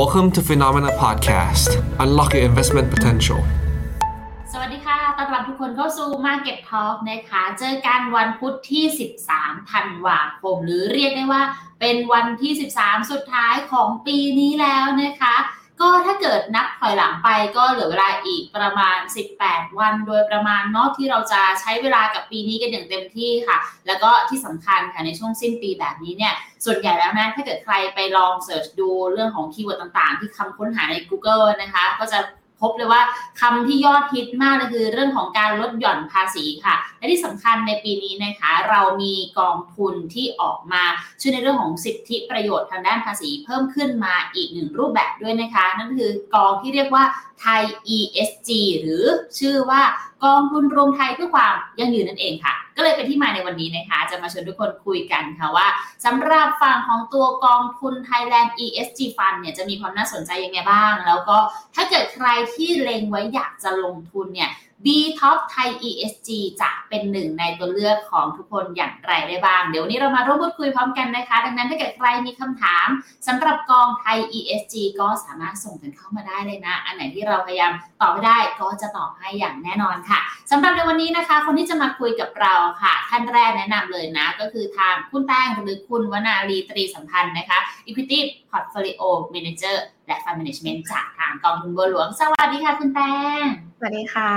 Welcome to Phenomena Podcast. Unlock your investment potential. สวัสดีค่ะต้อนรับทุกคนเข้าสู่ Market Talk นะคะ เจอกันวันพุธที่ 13 ธันวาคม หรือเรียกได้ว่าเป็นวันที่ 13 สุดท้ายของปีนี้แล้วนะคะ ก็ถ้าเกิดนับถอยหลังไปก็เหลือเวลาอีกประมาณ 18 วัน โดยประมาณเนอกที่เราจะใช้เวลากับปีนี้กันอย่างเต็มที่ค่ะ แล้วก็ที่สำคัญค่ะในช่วงสิ้นปีแบบนี้เนี่ยส่วนใหญ่แล้วนะถ้าเกิดใครไปลอง search ดูเรื่องของ keyword ต่างๆ ที่คำค้นหาใน Google นะคะ ก็จะ พบเลยว่าคำที่ยอดฮิตมากเลยคือเรื่องของการลดหย่อนภาษีค่ะ และที่สำคัญในปีนี้นะคะ เรามีกองทุนที่ออกมาช่วยในเรื่องของสิทธิประโยชน์ทางด้านภาษีเพิ่มขึ้นมาอีกหนึ่งรูปแบบด้วยนะคะ นั่นคือกองที่เรียกว่าไทย ESG หรือชื่อว่า กองทุนรวมไทยเพื่อความยั่งยืนนั่นเองค่ะ ก็เลยเป็นที่มาในวันนี้นะคะ จะมาชวนทุกคนคุยกันค่ะว่าสำหรับฝั่งของตัวกองทุน Thailand ESG Fund เนี่ยจะมีความน่าสนใจยังไงบ้าง แล้วก็ถ้าเกิดใครที่เล็งไว้อยากจะลงทุนเนี่ย B Top Thai ESG จะเป็นหนึ่งในตัวเลือกของทุกคนอย่างไรได้บ้าง เดี๋ยววันนี้เรามาร่วมพูดคุยพร้อมกันนะคะ ดังนั้นถ้าเกิดใครมีคำถามสำหรับกองไทย ESG ก็สามารถส่งกันเข้ามาได้เลยนะ อันไหนที่เราพยายามตอบไม่ได้ก็จะตอบให้อย่างแน่นอนค่ะสำหรับในวันนี้นะคะ คนที่จะมาคุยกับเราค่ะ ท่านแรกแนะนำเลยนะ ก็คือทางคุณแป้งหรือคุณวนาลีตรีสัมพันธ์นะคะ Equity Portfolio Manager และ Fund Management จากทางกองทุนบัวหลวง สวัสดีค่ะคุณแป้งสวัสดีค่ะ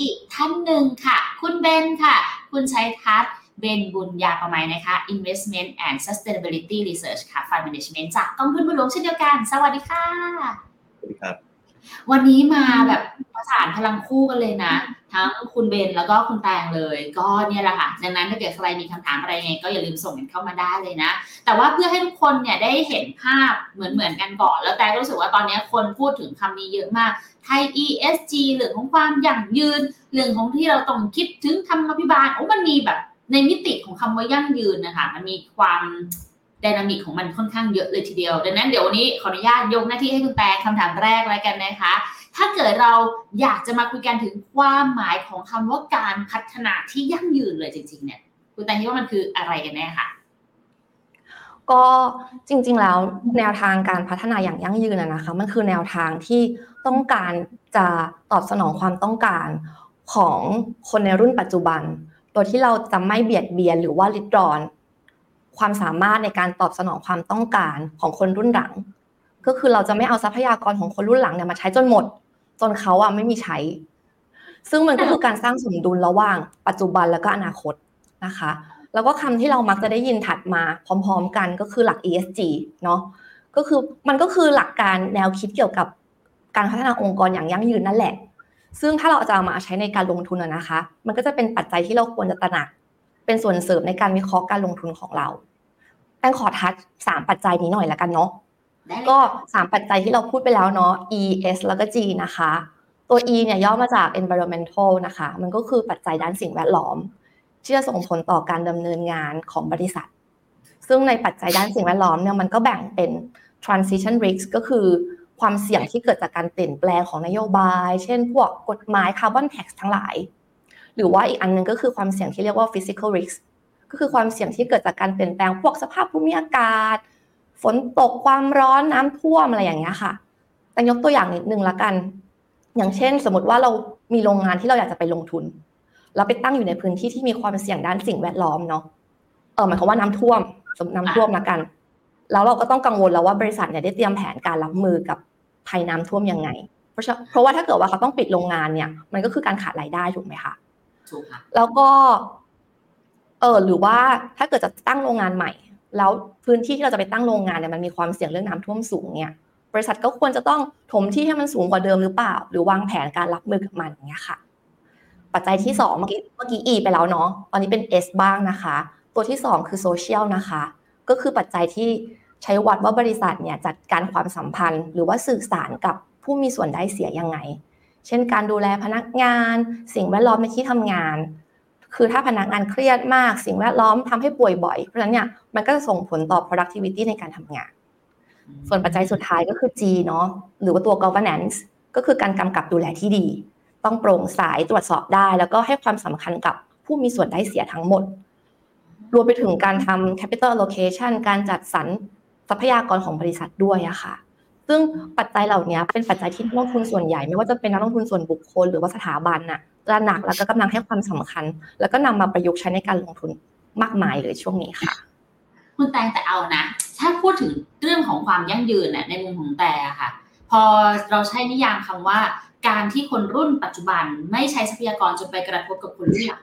อีกท่านหนึ่งค่ะ คุณเบนค่ะ คุณชัยทัศน์เบนบุญยาประไมนะคะ Investment and Sustainability Research ค่ะ Fund Management จากกองทุนบัวหลวงเช่นเดียวกัน สวัสดีค่ะ สวัสดีครับ วันนี้มาแบบประสานพลังคู่กันเลยนะ ทั้งคุณเบนแล้วก็คุณแตงเลย ก็เนี่ยแหละค่ะดังนั้นถ้าเกิดใครมีคำถามอะไรไงก็อย่าลืมส่งกันเข้ามาได้เลยนะ แต่ว่าเพื่อให้ทุกคนเนี่ยได้เห็นภาพเหมือนเหมือนๆกันก่อน แล้วแต่รู้สึกว่าตอนนี้คนพูดถึงคำนี้เยอะมากไทย ESG เรื่องของความยั่งยืนเรื่องของที่เราต้องคิดถึงธรรมาภิบาลโอ้มันมีแบบในมิติของคำว่ายั่งยืนนะคะมันมีความ ดนามิกของมันค่อนข้างเยอะเลยทีเดียว ดังนั้นเดี๋ยววันนี้ขออนุญาตยกหน้าที่ให้คุณแตงคำถามแรกแล้วกันนะคะ ถ้าเกิดเราอยากจะมาคุยกันถึงความหมายของคำว่าการพัฒนาที่ยั่งยืนเลยจริง ๆ เนี่ย คุณแตงคิดว่ามันคืออะไรกันแน่คะก็จริง ๆ แล้วแนวทางการพัฒนาอย่างยั่งยืนนะคะ มันคือแนวทางที่ต้องการจะตอบสนองความต้องการของคนในรุ่นปัจจุบัน โดยที่เราจะไม่เบียดเบียนหรือว่าริดรอน ความสามารถในการตอบสนองความต้องการของคนรุ่นหลัง ก็คือเราจะไม่เอาทรัพยากรของคนรุ่นหลังเนี่ยมาใช้จนหมด จนเขาอะไม่มีใช้ ซึ่งมันก็คือการสร้างสมดุลระหว่าง ปัจจุบันแล้วก็อนาคตนะคะ แล้วก็คำที่เรามักจะได้ยินถัดมาพร้อม ๆ กันก็คือหลัก ESG เนาะก็คือมันก็คือหลักการแนวคิดเกี่ยวกับการพัฒนาองค์กรอย่างยั่งยืนนั่นแหละ ซึ่งถ้าเราจะเอามาใช้ในการลงทุนนะคะ มันก็จะเป็นปัจจัยที่เราควรจะตระหนัก เป็นส่วนเสริมในการวิเคราะห์การลงทุนของเราแป้งขอทัชสามปัจจัยนี้หน่อยละกันเนาะได้เลยก็สามปัจจัยที่เราพูดไปแล้วเนาะ E S แล้วก็ G นะคะ ตัว E เนี่ยย่อมาจาก environmental นะคะ มันก็คือปัจจัยด้านสิ่งแวดล้อม ที่จะส่งผลต่อการดำเนินงานของบริษัท ซึ่งในปัจจัยด้านสิ่งแวดล้อมเนี่ยมันก็แบ่งเป็น transition risk ก็คือความเสี่ยงที่เกิดจากการเปลี่ยนแปลงของนโยบาย เช่น พวกกฎหมาย carbon tax ทั้งหลาย หรือว่าอีกอันหนึงก็คือความเสี่ยงที่เรียกว่า physical risk ก็คือความเสี่ยงที่เกิดจากการเปลี่ยนแปลงพวกสภาพภูมิอากาศ ฝนตกความร้อนน้ำท่วมอะไรอย่างเงี้ยค่ะ แต่ยกตัวอย่างนิดนึงละกัน อย่างเช่น สมมติว่าเรามีโรงงานที่เราอยากจะไปลงทุน เราไปตั้งอยู่ในพื้นที่ที่มีความเสี่ยงด้านสิ่งแวดล้อมเนาะเออหมายความว่าน้ำท่วมสมมติน้ำท่วมละกัน แล้วเราก็ต้องกังวลแล้วว่าบริษัทเนี่ยได้เตรียมแผนการรับมือกับภัยน้ำท่วมยังไง เพราะฉะเพราะว่าถ้าเกิดว่าเขาต้องปิดโรงงานเนี่ย มันก็คือการขาดรายได้ถูกไหมคะ ถูกค่ะแล้วก็ เออหรือว่าถ้าเกิดจะตั้งโรงงานใหม่ แล้วพื้นที่ที่เราจะไปตั้งโรงงานเนี่ยมันมีความเสี่ยงเรื่องน้ำท่วมสูงเนี่ย บริษัทก็ควรจะต้องถมที่ให้มันสูงกว่าเดิมหรือเปล่า หรือวางแผนการรับมือกับมันอย่างเงี้ยค่ะ ปัจจัยที่สองเมื่อกี้เมื่อกี้ E ไปแล้วเนาะตอนนี้เป็น S บ้างนะคะ ตัวที่สองคือโซเชียลนะคะ ก็คือปัจจัยที่ใช้วัดว่าบริษัทเนี่ยจัดการความสัมพันธ์ หรือว่าสื่อสารกับผู้มีส่วนได้เสียยังไง เช่นการดูแลพนักงาน สิ่งแวดล้อมในที่ทำงาน คือถ้าพนักงานเครียดมาก สิ่งแวดล้อมทำให้ป่วยบ่อย เพราะฉะนั้นเนี่ยมันก็จะส่งผลต่อ productivity ในการทำงาน ส่วนปัจจัยสุดท้ายก็คือ G เนาะหรือว่าตัว governance ก็คือการกำกับดูแลที่ดี ต้องโปร่งใสตรวจสอบได้ แล้วก็ให้ความสำคัญกับผู้มีส่วนได้เสียทั้งหมด รวมไปถึงการทำ capital allocation การจัดสรรทรัพยากรของบริษัทด้วยอะค่ะ ซึ่งปัจจัยเหล่านี้เป็นปัจจัยที่นักลงทุนส่วนใหญ่ ไม่ว่าจะเป็นนักลงทุนส่วนบุคคลหรือว่าสถาบันน่ะตระหนักแล้วก็กำลังให้ความสำคัญ แล้วก็นำมาประยุกต์ใช้ในการลงทุนมากมายเลยช่วงนี้ค่ะ คุณแตงแต่เอานะ ถ้าพูดถึงเรื่องของความยั่งยืนน่ะในมุมของแต่ค่ะ พอเราใช้นิยามคำว่า การที่คนรุ่นปัจจุบันไม่ใช้ทรัพยากรจนไปกระทบกับคนรุ่นหลัง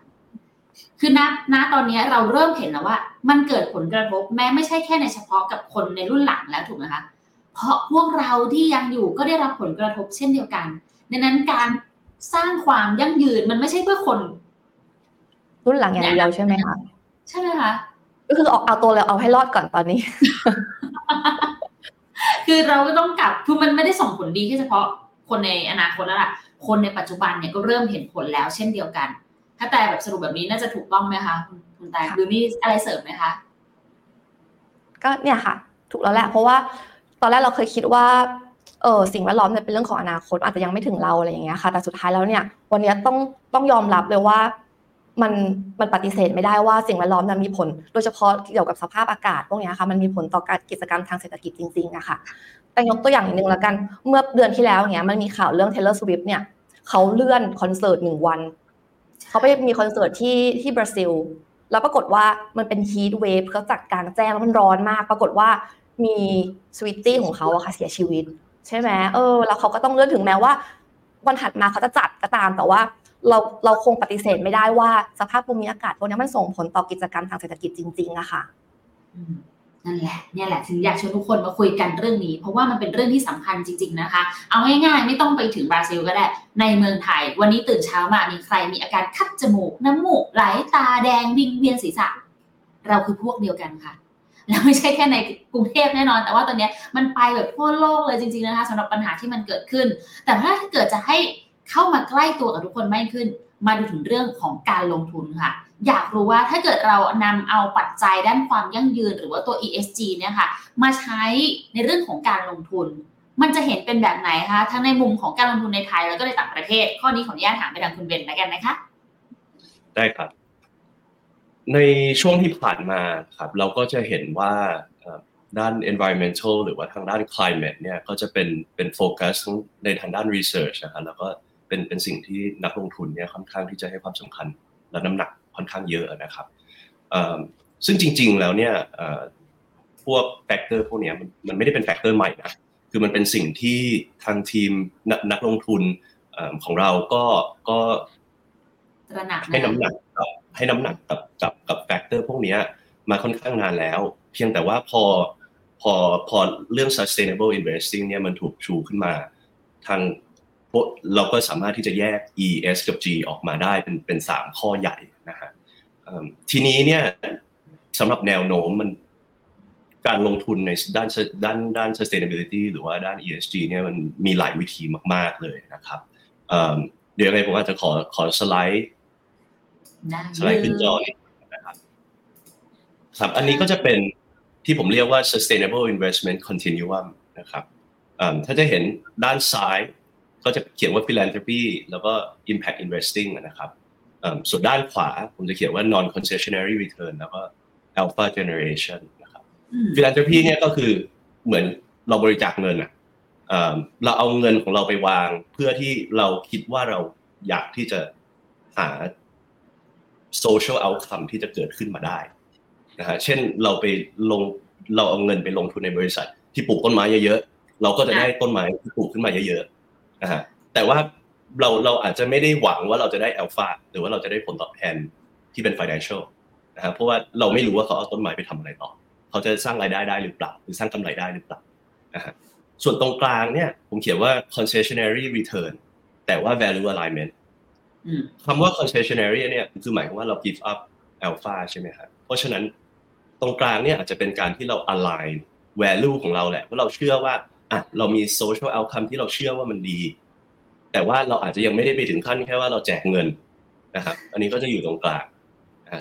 คือณณตอนนี้เราเริ่มเห็นแล้วว่า มันเกิดผลกระทบแม้ไม่ใช่แค่ในเฉพาะกับคนในรุ่นหลังแล้วถูกไหมคะ เพราะพวกเราที่ยังอยู่ก็ได้รับผลกระทบเช่นเดียวกันดังนั้นการสร้างความยั่งยืนมันไม่ใช่เพื่อคน รุ่นหลังอย่างเดียวใช่ไหมคะใช่ไหมคะก็คือออกเอาตัวเราเอาให้รอดก่อนตอนนี้ คือเราก็ต้องกลับคือมันไม่ได้ส่งผลดีแค่เฉพาะคนในอนาคตแล้วล่ะคนในปัจจุบันเนี่ยก็เริ่มเห็นผลแล้วเช่นเดียวกัน ถ้าแต่แบบสรุปแบบนี้น่าจะถูกต้องไหมคะคุณคุณแต่หรือมีอะไรเสริมไหมคะ ก็เนี่ยค่ะ ถูกแล้วแหละเพราะว่า ตอนแรกเราเคยคิดว่าเออสิ่งแวดล้อมเนี่ยเป็นเรื่องของอนาคต อาจจะยังไม่ถึงเราอะไรอย่างเงี้ยค่ะ แต่สุดท้ายแล้วเนี่ย วันนี้ต้องต้องยอมรับเลยว่ามันมันปฏิเสธไม่ได้ว่าสิ่งแวดล้อมนั้นมีผล โดยเฉพาะเกี่ยวกับสภาพอากาศพวกนี้ค่ะมันมีผลต่อการกิจกรรมทางเศรษฐกิจจริงๆอะค่ะแต่ยกตัวอย่างหนึ่งแล้วกันเมื่อเดือนที่แล้วเนี่ยมันมีข่าวเรื่อง Taylor Swift เนี่ยเขาเลื่อนคอนเสิร์ตหนึ่งวันเขาไปมีคอนเสิร์ตที่ที่บราซิล แล้วปรากฏว่ามันเป็น heat wave เขาจัดกลางแจ้งแล้วมันร้อนมาก ปรากฏว่า มี Swiftie ของเขาอะค่ะเสียชีวิต ใช่ไหมเออ แล้วเขาก็ต้องเลื่อนถึงแม้ว่า วันถัดมาเขาจะจัดก็ตามแต่ว่าเราเราคงปฏิเสธไม่ได้ว่าสภาพภูมิอากาศพวกนี้มันส่งผลต่อกิจกรรมทางเศรษฐกิจจริงๆอะค่ะนั่นแหละเนี่ยแหละถึงอยากชวนทุกคนมาคุยกันเรื่องนี้ เพราะว่ามันเป็นเรื่องที่สำคัญจริง ๆนะคะ เอาง่ายๆ ไม่ต้องไปถึงบราซิลก็ได้ ในเมืองไทย วันนี้ตื่นเช้ามามีใครมีอาการคัดจมูก น้ำมูกไหลตาแดงวิงเวียนศีรษะ เราคือพวกเดียวกันค่ะ แล้วไม่ใช่แค่ในกรุงเทพแน่นอน แต่ว่าตอนนี้มันไปแบบทั่วโลกเลยจริงๆนะคะสำหรับปัญหาที่มันเกิดขึ้น แต่ถ้าเกิดจะให้เข้ามาใกล้ตัวกับทุกคนมากขึ้น มาดูถึงเรื่องของการลงทุนค่ะ อยากรู้ว่าถ้าเกิดเรานำเอาปัจจัยด้านความยั่งยืน หรือว่าตัว ESG เนี่ยค่ะมาใช้ในเรื่องของการลงทุน มันจะเห็นเป็นแบบไหนคะทั้งในมุมของการลงทุนในไทยแล้วก็ในต่างประเทศ ข้อนี้ขออนุญาตถามไปทางคุณเบนแล้วกันนะคะ ได้ครับ ในช่วงที่ผ่านมาครับเราก็จะเห็นว่าด้าน environmental หรือว่าทางด้าน climate เนี่ยก็จะเป็นเป็นโฟกัสในทางด้าน research นะครับแล้วก็เป็นเป็นสิ่งที่นักลงทุนเนี่ยค่อนข้างที่จะให้ความสำคัญ และน้ำหนักค่อนข้างเยอะนะครับซึ่งจริง ๆแล้วเนี่ยพวก factor พวกนี้มันมันไม่ได้เป็น factor ใหม่นะคือมันเป็นสิ่งที่ทางทีมนักลงทุนของเราก็ก็ให้น้ำหนักกับ ให้น้ำหนักกับกับกับ factor พวกนี้มาค่อนข้างนานแล้ว เพียงแต่ว่าพอพอพอเรื่อง sustainable investing เนี่ยมันถูกชูขึ้นมาทางพวกเราก็สามารถที่จะแยก E S กับ G ออกมาได้เป็นเป็นสามข้อใหญ่นะฮะทีนี้เนี่ยสำหรับแนวโน้มมันการลงทุนในด้านด้านด้าน sustainability หรือว่าด้าน ESG เนี่ยมันมีหลายวิธีมาก ๆ เลยนะครับเดี๋ยวอะไรผมอาจจะขอขอสไลด์ สไลด์ขึ้นจอนะครับครับ อันนี้ก็จะเป็นที่ผมเรียกว่า sustainable investment continuum นะครับถ้าจะเห็นด้านซ้ายก็จะเขียนว่า philanthropy แล้วก็ impact investing นะครับส่วนด้านขวาผมจะเขียนว่า non concessionary return แล้วก็ alpha generation นะครับ philanthropy เนี่ยก็คือเหมือนเราบริจาคเงินอะเราเอาเงินของเราไปวาง เพื่อที่เราคิดว่าเราอยากที่จะหา social outcome ที่จะเกิดขึ้นมาได้นะฮะเช่นเราไปลงเราเอาเงินไปลงทุนในบริษัท ที่ปลูกต้นไม้เยอะๆเราก็จะได้ต้นไม้ที่ปลูกขึ้นมาเยอะๆนะฮะแต่ว่าเราเราอาจจะไม่ได้หวังว่าเราจะได้อัลฟาหรือว่าเราจะได้ผลตอบแทนที่เป็น financial นะครับเพราะว่าเราไม่รู้ว่าเขาเอาต้นไม้ไปทำอะไรต่อ เขาจะสร้างรายได้ได้หรือเปล่า หรือสร้างกำไรได้หรือเปล่านะฮะส่วนตรงกลางเนี่ยผมเขียนว่า concessionary return แต่ว่า value alignment คำว่า concessionary เนี่ยคือหมายความว่าเรา give up alpha ใช่ไหมครับเพราะฉะนั้นตรงกลางเนี่ยอาจจะเป็นการที่เรา align value ของเราแหละว่าเราเชื่อว่าอะเรามี social outcome ที่เราเชื่อว่ามันดี แต่ว่าเราอาจจะยังไม่ได้ไปถึงขั้นแค่ว่าเราแจกเงินนะครับอันนี้ก็จะอยู่ตรงกลาง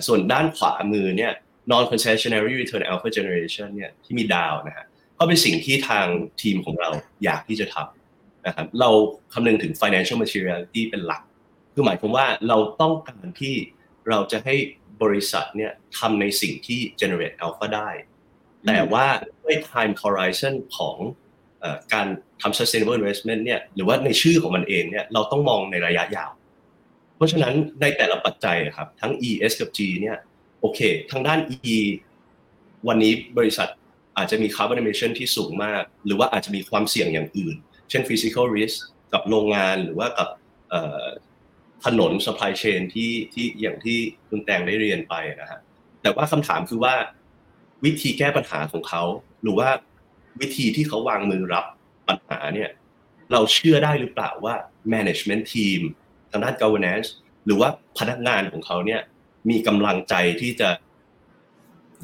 ส่วนด้านขวามือเนี่ย non concessionary return alpha generation เนี่ยที่มีดาวนะฮะก็เป็นสิ่งที่ทางทีมของเราอยากที่จะทำนะครับเราคำนึงถึง financial materiality เป็นหลัก คือหมายความว่าเราต้องการที่เราจะให้บริษัทเนี่ยทำในสิ่งที่ generate alpha ได้ แต่ว่าด้วย time horizon ของการทำ sustainable investment เนี่ยหรือว่าในชื่อของมันเองเนี่ยเราต้องมองในระยะยาว เพราะฉะนั้นในแต่ละปัจจัยครับทั้ง E S กับ G เนี่ยโอเค ทางด้าน E วันนี้บริษัทอาจจะมี carbon emission ที่สูงมาก หรือว่าอาจจะมีความเสี่ยงอย่างอื่น เช่น physical risk กับโรงงานหรือว่ากับ ถนน supply chain ที่ที่อย่างที่คุณแตงได้เรียนไปนะฮะแต่ว่าคำถามคือว่า วิธีแก้ปัญหาของเขาหรือว่าวิธีที่เขาวางมือรับปัญหาเนี่ยเราเชื่อได้หรือเปล่าว่า management team ทางด้าน governance หรือว่าพนักงานของเขาเนี่ยมีกำลังใจที่จะ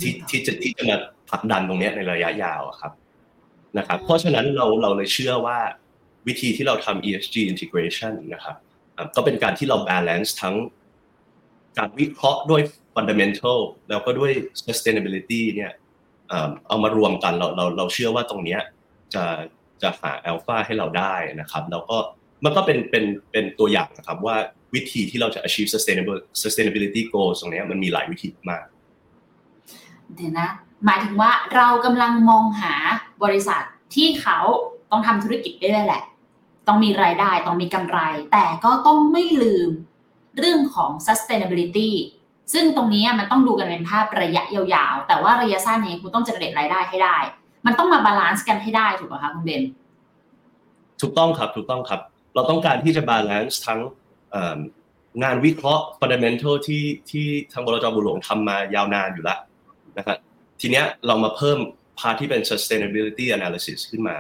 ที่ที่จะที่จะมาผลักดันตรงนี้ในระยะยาวครับนะครับ เพราะฉะนั้นเราเราเลยเชื่อว่าวิธีที่เราทำ ESG integration นะครับ ก็เป็นการที่เรา balance ทั้งการวิเคราะห์ด้วย fundamental แล้วก็ด้วย sustainability เนี่ยเอามารวมกันเราเราเราเชื่อว่าตรงนี้จะจะหาอัลฟาให้เราได้นะครับแล้วก็มันก็เป็นเป็นเป็นตัวอย่างนะครับว่าวิธีที่เราจะ achieve sustainable sustainability goals ตรงนี้มันมีหลายวิธีมากเดี๋ยวนะ หมายถึงว่าเรากำลังมองหาบริษัทที่เขาต้องทำธุรกิจได้แหละ ต้องมีรายได้ต้องมีกำไร แต่ก็ต้องไม่ลืมเรื่องของ sustainability ซึ่งตรงนี้มันต้องดูกันเป็นภาพระยะยาวๆ แต่ว่าระยะสั้นนี้คุณต้องเจริญรายได้ให้ได้ มันต้องมา balance กันให้ได้ถูกไหมคะคุณเบน ถูกต้องครับถูกต้องครับ เราต้องการที่จะ balance ทั้งงานวิเคราะห์ fundamental ที่ที่ทางบลจ.บัวหลวงทำมายาวนานอยู่แล้วนะครับทีเนี้ยเรามาเพิ่มพาที่เป็น sustainability analysis ขึ้นมา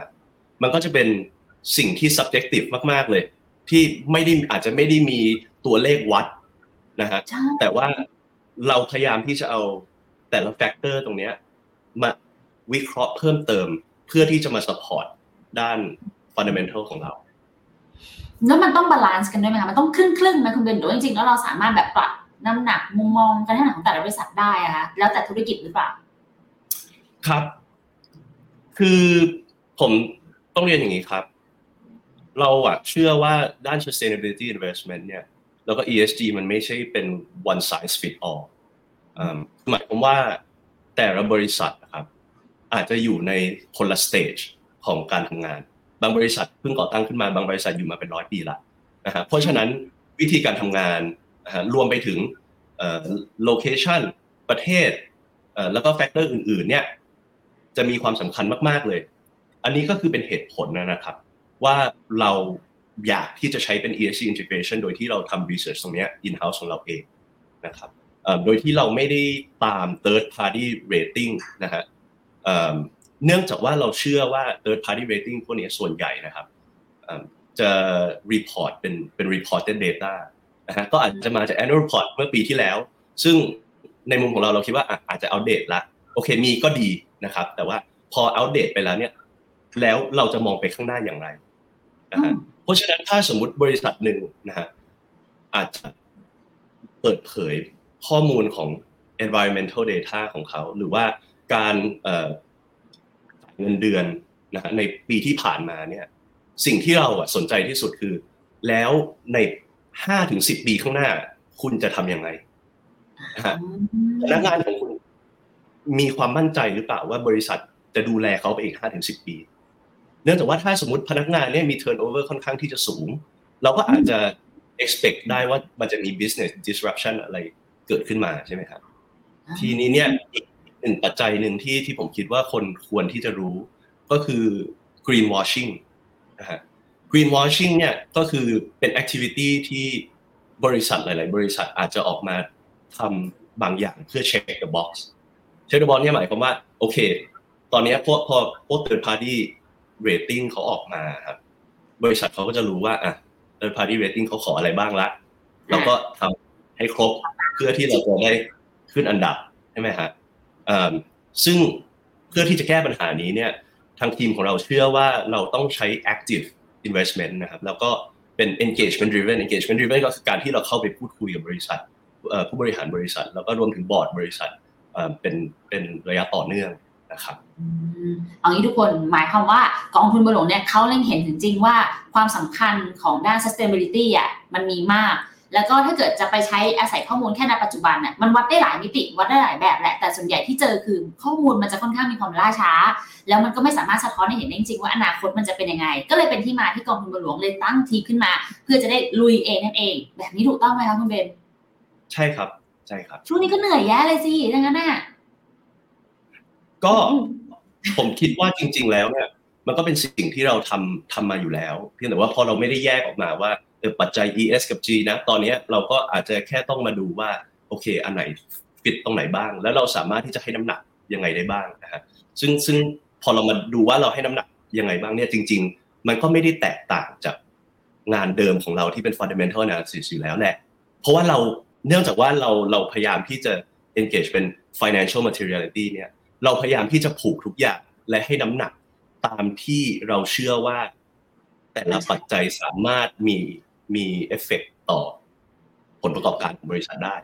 มันก็จะเป็น สิ่งที่ subjective มากๆเลย ที่ไม่ได้อาจจะไม่ได้มีตัวเลขวัดนะฮะแต่ว่าเราพยายามที่จะเอาแต่ละ factor ตรงนี้มาวิเคราะห์เพิ่มเติมเพื่อที่จะมา support ด้าน fundamental ของเราแล้วมันต้อง balance กันด้วยไหมคะมันต้องครึ่งครึ่งไหมคุณเบนหรือจริงๆแล้วเราสามารถแบบปรับน้ำหนักมุมมองการทำงานของแต่ละบริษัทได้อะคะแล้วแต่ธุรกิจหรือเปล่า ครับ คือผมต้องเรียนอย่างนี้ครับ เราอะเชื่อว่าด้าน sustainability investment เนี่ยแล้วก็ ESG มันไม่ใช่เป็น one size fit all หมายความว่าแต่ละบริษัทนะครับ อาจจะอยู่ในคนละ stage ของการทำงาน บางบริษัทเพิ่งก่อตั้งขึ้นมาบางบริษัทอยู่มาเป็นร้อยปีละนะฮะเพราะฉะนั้นวิธีการทำงานรวมไปถึง locationประเทศแล้วก็แฟกเตอร์อื่นๆเนี่ยจะมีความสำคัญมากๆเลย อันนี้ก็คือเป็นเหตุผลนะครับ ว่าเราอยากที่จะใช้เป็น ESG integration โดยที่เราทำ research ตรงนี้ in house ของเราเองนะครับโดยที่เราไม่ได้ตาม third party rating นะฮะเนื่องจากว่าเราเชื่อว่า third party rating พวกนี้ส่วนใหญ่นะครับจะ report เป็นเป็น reported data นะฮะก็อาจจะมาจาก annual report เมื่อปีที่แล้ว ซึ่งในมุมของเราเราคิดว่าอาจจะอัปเดตละโอเคมีก็ดีนะครับ แต่ว่าพออัปเดตไปแล้วเนี่ยแล้วเราจะมองไปข้างหน้าอย่างไร นะฮะเพราะฉะนั้นถ้าสมมติบริษัทหนึ่งนะฮะอาจจะเปิดเผยข้อมูลของ environmental data ของเขา หรือว่าการเงินเดือนนะในปีที่ผ่านมาเนี่ยสิ่งที่เราสนใจที่สุดคือ แล้วในห้าถึงสิบปีข้างหน้า คุณจะทำยังไงพนักงานของคุณมีความมั่นใจหรือเปล่าว่าบริษัทจะดูแลเขาไปอีกห้าถึงสิบปี เนื่องจากว่าถ้าสมมติพนักงานเนี่ยมี turnover ค่อนข้างที่จะสูง เราก็อาจจะ expect ได้ว่ามันจะมี business disruption อะไรเกิดขึ้นมาใช่ไหมครับ ทีนี้เนี่ยอีกหนึ่งปัจจัยหนึ่งที่ที่ผมคิดว่าคนควรที่จะรู้ก็คือ green washing นะฮะ green washing เนี่ยก็คือเป็น activity ที่บริษัทหลาย ๆ บริษัทอาจจะออกมาทำบางอย่างเพื่อ check the box check the box เนี่ยหมายความว่าโอเค ตอนนี้พวกพอพวก third party เรตติ้งเขาออกมาครับ บริษัทเขาก็จะรู้ว่าอะ third party rating เขาขออะไรบ้างละเราก็ทำให้ครบเพื่อที่เราจะได้ขึ้นอันดับใช่ไหมฮะซึ่งเพื่อที่จะแก้ปัญหานี้เนี่ย ทางทีมของเราเชื่อว่าเราต้องใช้ active investment นะครับ แล้วก็เป็น engagement driven engagement driven ก็คือการที่เราเข้าไปพูดคุยกับบริษัทผู้บริหารบริษัท แล้วก็รวมถึงบอร์ดบริษัทเป็นเป็นระยะต่อเนื่อง นะครับเอางี้ทุกคนหมายความว่ากองทุนบัวหลวงเนี่ยเขาเล็งเห็นถึงจริงว่าความสำคัญของด้าน sustainability อะมันมีมาก แล้วก็ถ้าเกิดจะไปใช้อาศัยข้อมูลแค่ในปัจจุบันเนี่ยมันวัดได้หลายมิติวัดได้หลายแบบแหละแต่ส่วนใหญ่ที่เจอคือข้อมูลมันจะค่อนข้างมีความล่าช้า แล้วมันก็ไม่สามารถสะท้อนให้เห็นได้จริงๆว่าอนาคตมันจะเป็นยังไง ก็เลยเป็นที่มาที่กองทุนบัวหลวงเลยตั้งทีมขึ้นมา เพื่อจะได้ลุยเองนั่นเอง แบบนี้ถูกต้องไหมคะคุณเบนใช่ครับใช่ครับช่วงนี้ก็เหนื่อยแย่เลยสิดังนั้นน่ะ ก็ผมคิดว่าจริง ๆ แล้วเนี่ยมันก็เป็นสิ่งที่เราทำทำมาอยู่แล้ว เพียงแต่ว่าพอเราไม่ได้แยกออกมาว่าเออปัจจัย ES กับ G นะตอนนี้เราก็อาจจะแค่ต้องมาดูว่าโอเค อันไหนฟิตตรงไหนบ้าง แล้วเราสามารถที่จะให้น้ำหนักยังไงได้บ้างนะฮะซึ่งซึ่งพอเรามาดูว่าเราให้น้ำหนักยังไงบ้างเนี่ยจริง ๆ มันก็ไม่ได้แตกต่างจากงานเดิมของเราที่เป็น fundamental analysis อยู่แล้วแหละเพราะว่าเราเนื่องจากว่าเราเราพยายามที่จะ engage เป็น financial materiality เนี่ย เราพยายามที่จะผูกทุกอย่างและให้น้ำหนักตามที่เราเชื่อว่า แต่ละปัจจัยสามารถมีมีเอฟเฟกต่อผลประกอบการของบริษัทได้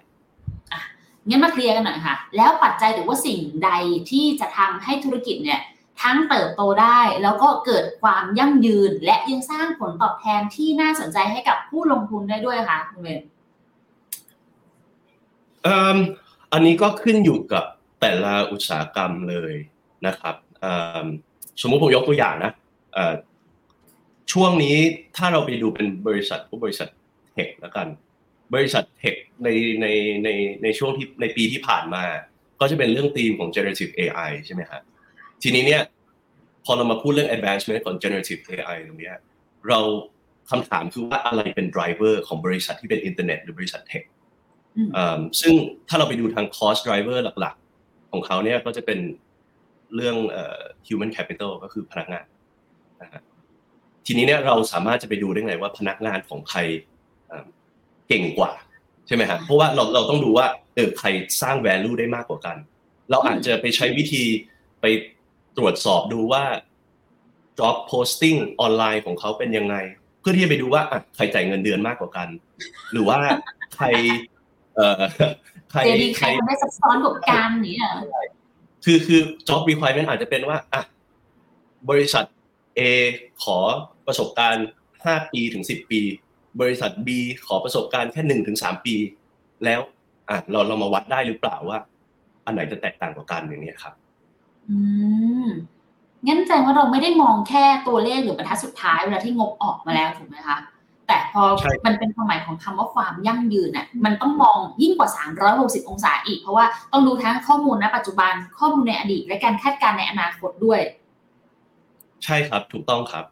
งั้นมาเคลียร์กันหน่อยค่ะ แล้วปัจจัยหรือว่าสิ่งใดที่จะทำให้ธุรกิจเนี่ยทั้งเติบโตได้ แล้วก็เกิดความยั่งยืน และยังสร้างผลตอบแทนที่น่าสนใจให้กับผู้ลงทุนได้ด้วยค่ะคุณเบนเอ่ออันนี้ก็ขึ้นอยู่กับ แต่ละอุตสาหกรรมเลยนะครับเอ่อสมมุติผมยกตัวอย่างนะเอ่อช่วงนี้ถ้าเราไปดูเป็นบริษัทผู้บริษัทเทคแล้วกัน บริษัทเทคในในในในช่วงที่ในปีที่ผ่านมา ก็จะเป็นเรื่องธีมของ generative AI ใช่ไหมครับทีนี้เนี่ยพอเรามาพูดเรื่อง advancement ของ generative AI ตรงเนี้ยเราคำถามคือว่าอะไรเป็น driver ของบริษัทที่เป็นอินเทอร์เน็ตหรือบริษัทเทคอืมเอิ่มซึ่งถ้าเราไปดูทาง cost driver หลักๆ ของเขาเนี่ยก็จะเป็นเรื่อง human capital ก็คือพนักงานนะฮะทีนี้เนี่ยเราสามารถจะไปดูได้ไงว่าพนักงานของใครเก่งกว่าใช่ไหมฮะเพราะว่าเราเราต้องดูว่าเออใครสร้าง value ได้มากกว่ากัน เราอาจจะไปใช้วิธีไปตรวจสอบดูว่า job posting ออนไลน์ของเขาเป็นยังไง เพื่อที่จะไปดูว่าอะใครจ่ายเงินเดือนมากกว่ากัน หรือว่าใคร ใครเจดีใคใครรทำได้ซับซ้อนกว่ากันเนี่ยคือคือ job requirement อาจจะเป็นว่าอะบริษัท A ขอประสบการณ์5ปีถึง10ปี บริษัท B ขอประสบการณ์แค่1ถึง3ปี แล้วอะเราเรามาวัดได้หรือเปล่าว่า อันไหนจะแตกต่างกว่ากันอย่างเนี้ยครับ อืมงั้นแสดงว่าเราไม่ได้มองแค่ตัวเลขหรือบรรทัดสุดท้ายเวลาที่งบออกมาแล้วถูกไหมคะ แต่พอใช่มันเป็นความหมายของคำว่าความยั่งยืนน่ะมันต้องมองยิ่งกว่า 360 องศาอีก เพราะว่าต้องดูทั้งข้อมูลณปัจจุบันข้อมูลในอดีต และการคาดการณ์ในอนาคตด้วย ใช่ครับถูกต้องครับ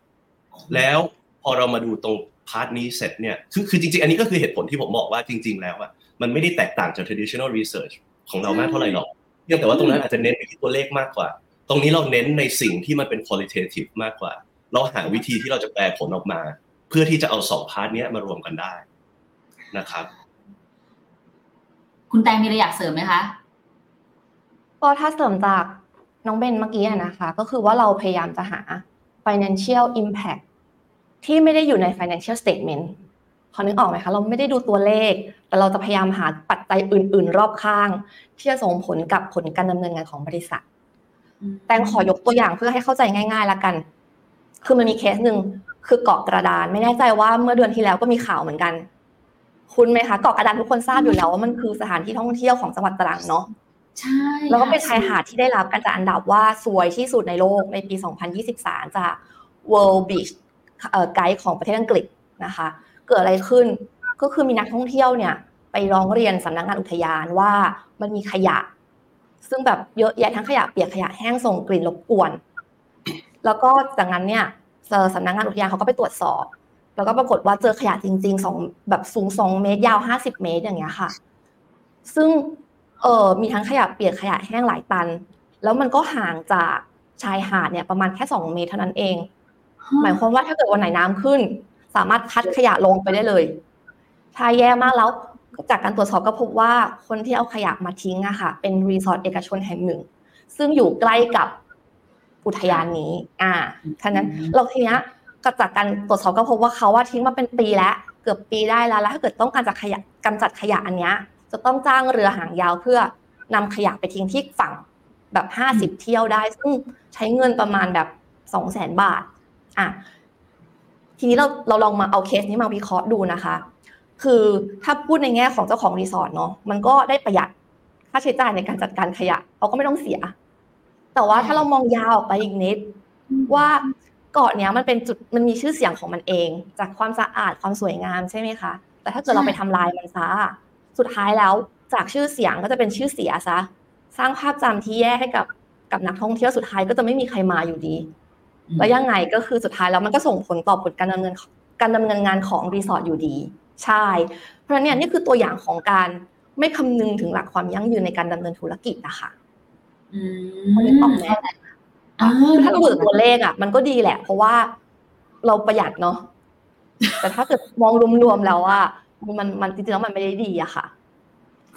แล้วพอเรามาดูตรงพาร์ทนี้เสร็จเนี่ยคือคือจริงๆ อันนี้ก็คือเหตุผลที่ผมบอกว่าจริง ๆ แล้วอะมันไม่ได้แตกต่างจาก traditional research ของเรามากเท่าไหร่หรอกเพียงแต่ว่าตรงนั้นอาจจะเน้นไปที่ตัวเลขมากกว่า ตรงนี้เราเน้นในสิ่งที่มันเป็น qualitative มากกว่า เราหาวิธีที่เราจะแปลผลออกมา เพื่อที่จะเอาสองพาร์ทเนี้ยมารวมกันได้นะครับ คุณแตงมีอะไรอยากเสริมไหมคะก็ถ้าเสริมจากน้องเบนเมื่อกี้อะนะคะ ก็คือว่าเราพยายามจะหา financial impact ที่ไม่ได้อยู่ใน financial statement พอนึกออกไหมคะ เราไม่ได้ดูตัวเลข แต่เราจะพยายามหาปัจจัยอื่น ๆ รอบข้าง ที่จะส่งผลกับผลการดำเนินงานของบริษัท แตงขอยกตัวอย่างเพื่อให้เข้าใจง่าย ๆ ละกัน คือมันมีเคสหนึ่ง คือเกาะกระดานไม่แน่ใจว่าเมื่อเดือนที่แล้วก็มีข่าวเหมือนกัน คุณไหมคะเกาะกระดานทุกคนทราบอยู่แล้วว่ามันคือสถานที่ท่องเที่ยวของจังหวัดตรังเนาะใช่แล้วก็เป็นชายหาดที่ได้รับการจัดอันดับว่าสวยที่สุดในโลกในปี 2023 จาก World Beach เอ่อไกด์ของประเทศอังกฤษนะคะ เกิดอะไรขึ้นก็คือมีนักท่องเที่ยวเนี่ย ไปร้องเรียนสำนักงานอุทยานว่ามันมีขยะ ซึ่งแบบเยอะแยะทั้งขยะเปียกขยะแห้งส่งกลิ่นรบกวน แล้วก็จากนั้นเนี่ยเอ่อ สำนักงานอุทยานเขาก็ไปตรวจสอบ แล้วก็ปรากฏว่าเจอขยะจริงๆสองแบบสูงสองเมตรยาวห้าสิบเมตรอย่างเงี้ยค่ะ ซึ่งเออมีทั้งขยะเปียกขยะแห้งหลายตัน แล้วมันก็ห่างจากชายหาดเนี่ยประมาณแค่สองเมตรเท่านั้นเอง หมายความว่าถ้าเกิดวันไหนน้ำขึ้น สามารถพัดขยะลงไปได้เลยถ้าแย่มากแล้วจากการตรวจสอบก็พบว่าคนที่เอาขยะมาทิ้งอะค่ะ เป็นรีสอร์ทเอกชนแห่งหนึ่ง ซึ่งอยู่ใกล้กับ อุทยานนี้ อ่าฉะนั้นเราทีเนี้ยก็จากการตรวจสอบก็พบว่าเขาว่าทิ้งมาเป็นปีแล้ว เกือบปีได้แล้วแล้วถ้าเกิดต้องการจะขยะกำจัดขยะอันเนี้ยจะต้องจ้างเรือหางยาวเพื่อนำขยะไปทิ้งที่ฝั่งแบบห้าสิบเที่ยวได้ ซึ่งใช้เงินประมาณแบบสองแสนบาท อะ ทีนี้เราเราลองมาเอาเคสนี้มาวิเคราะห์ดูนะคะ คือถ้าพูดในแง่ของเจ้าของรีสอร์ทเนาะ มันก็ได้ประหยัดค่าใช้จ่ายในการจัดการขยะเขาก็ไม่ต้องเสีย แต่ว่าถ้าเรามองยาวออกไปอีกนิด ว่าเกาะเนี้ยมันเป็นจุดมันมีชื่อเสียงของมันเอง จากความสะอาดความสวยงามใช่ไหมคะ แต่ถ้าเกิดเราไปทำลายมันซะสุดท้ายแล้วจากชื่อเสียงก็จะเป็นชื่อเสียซะสร้างภาพจำที่แย่ให้กับกับนักท่องเที่ยวสุดท้ายก็จะไม่มีใครมาอยู่ดี แล้วยังไงก็คือสุดท้ายแล้วมันก็ส่งผลต่อผลการดำเนินการดำเนินงานของรีสอร์ทอยู่ดี ใช่ เพราะฉะนั้นเนี่ยนี่คือตัวอย่างของการไม่คำนึงถึงหลักความยั่งยืนในการดำเนินธุรกิจนะคะ อืมมันออกไหมถ้าเราดูตัวเลขอะ มันก็ดีแหละ เพราะว่าเราประหยัดเนาะแต่ถ้าเกิดมองรวมๆแล้วอะมันมันจริงๆแล้วมันไม่ได้ดีอะค่ะ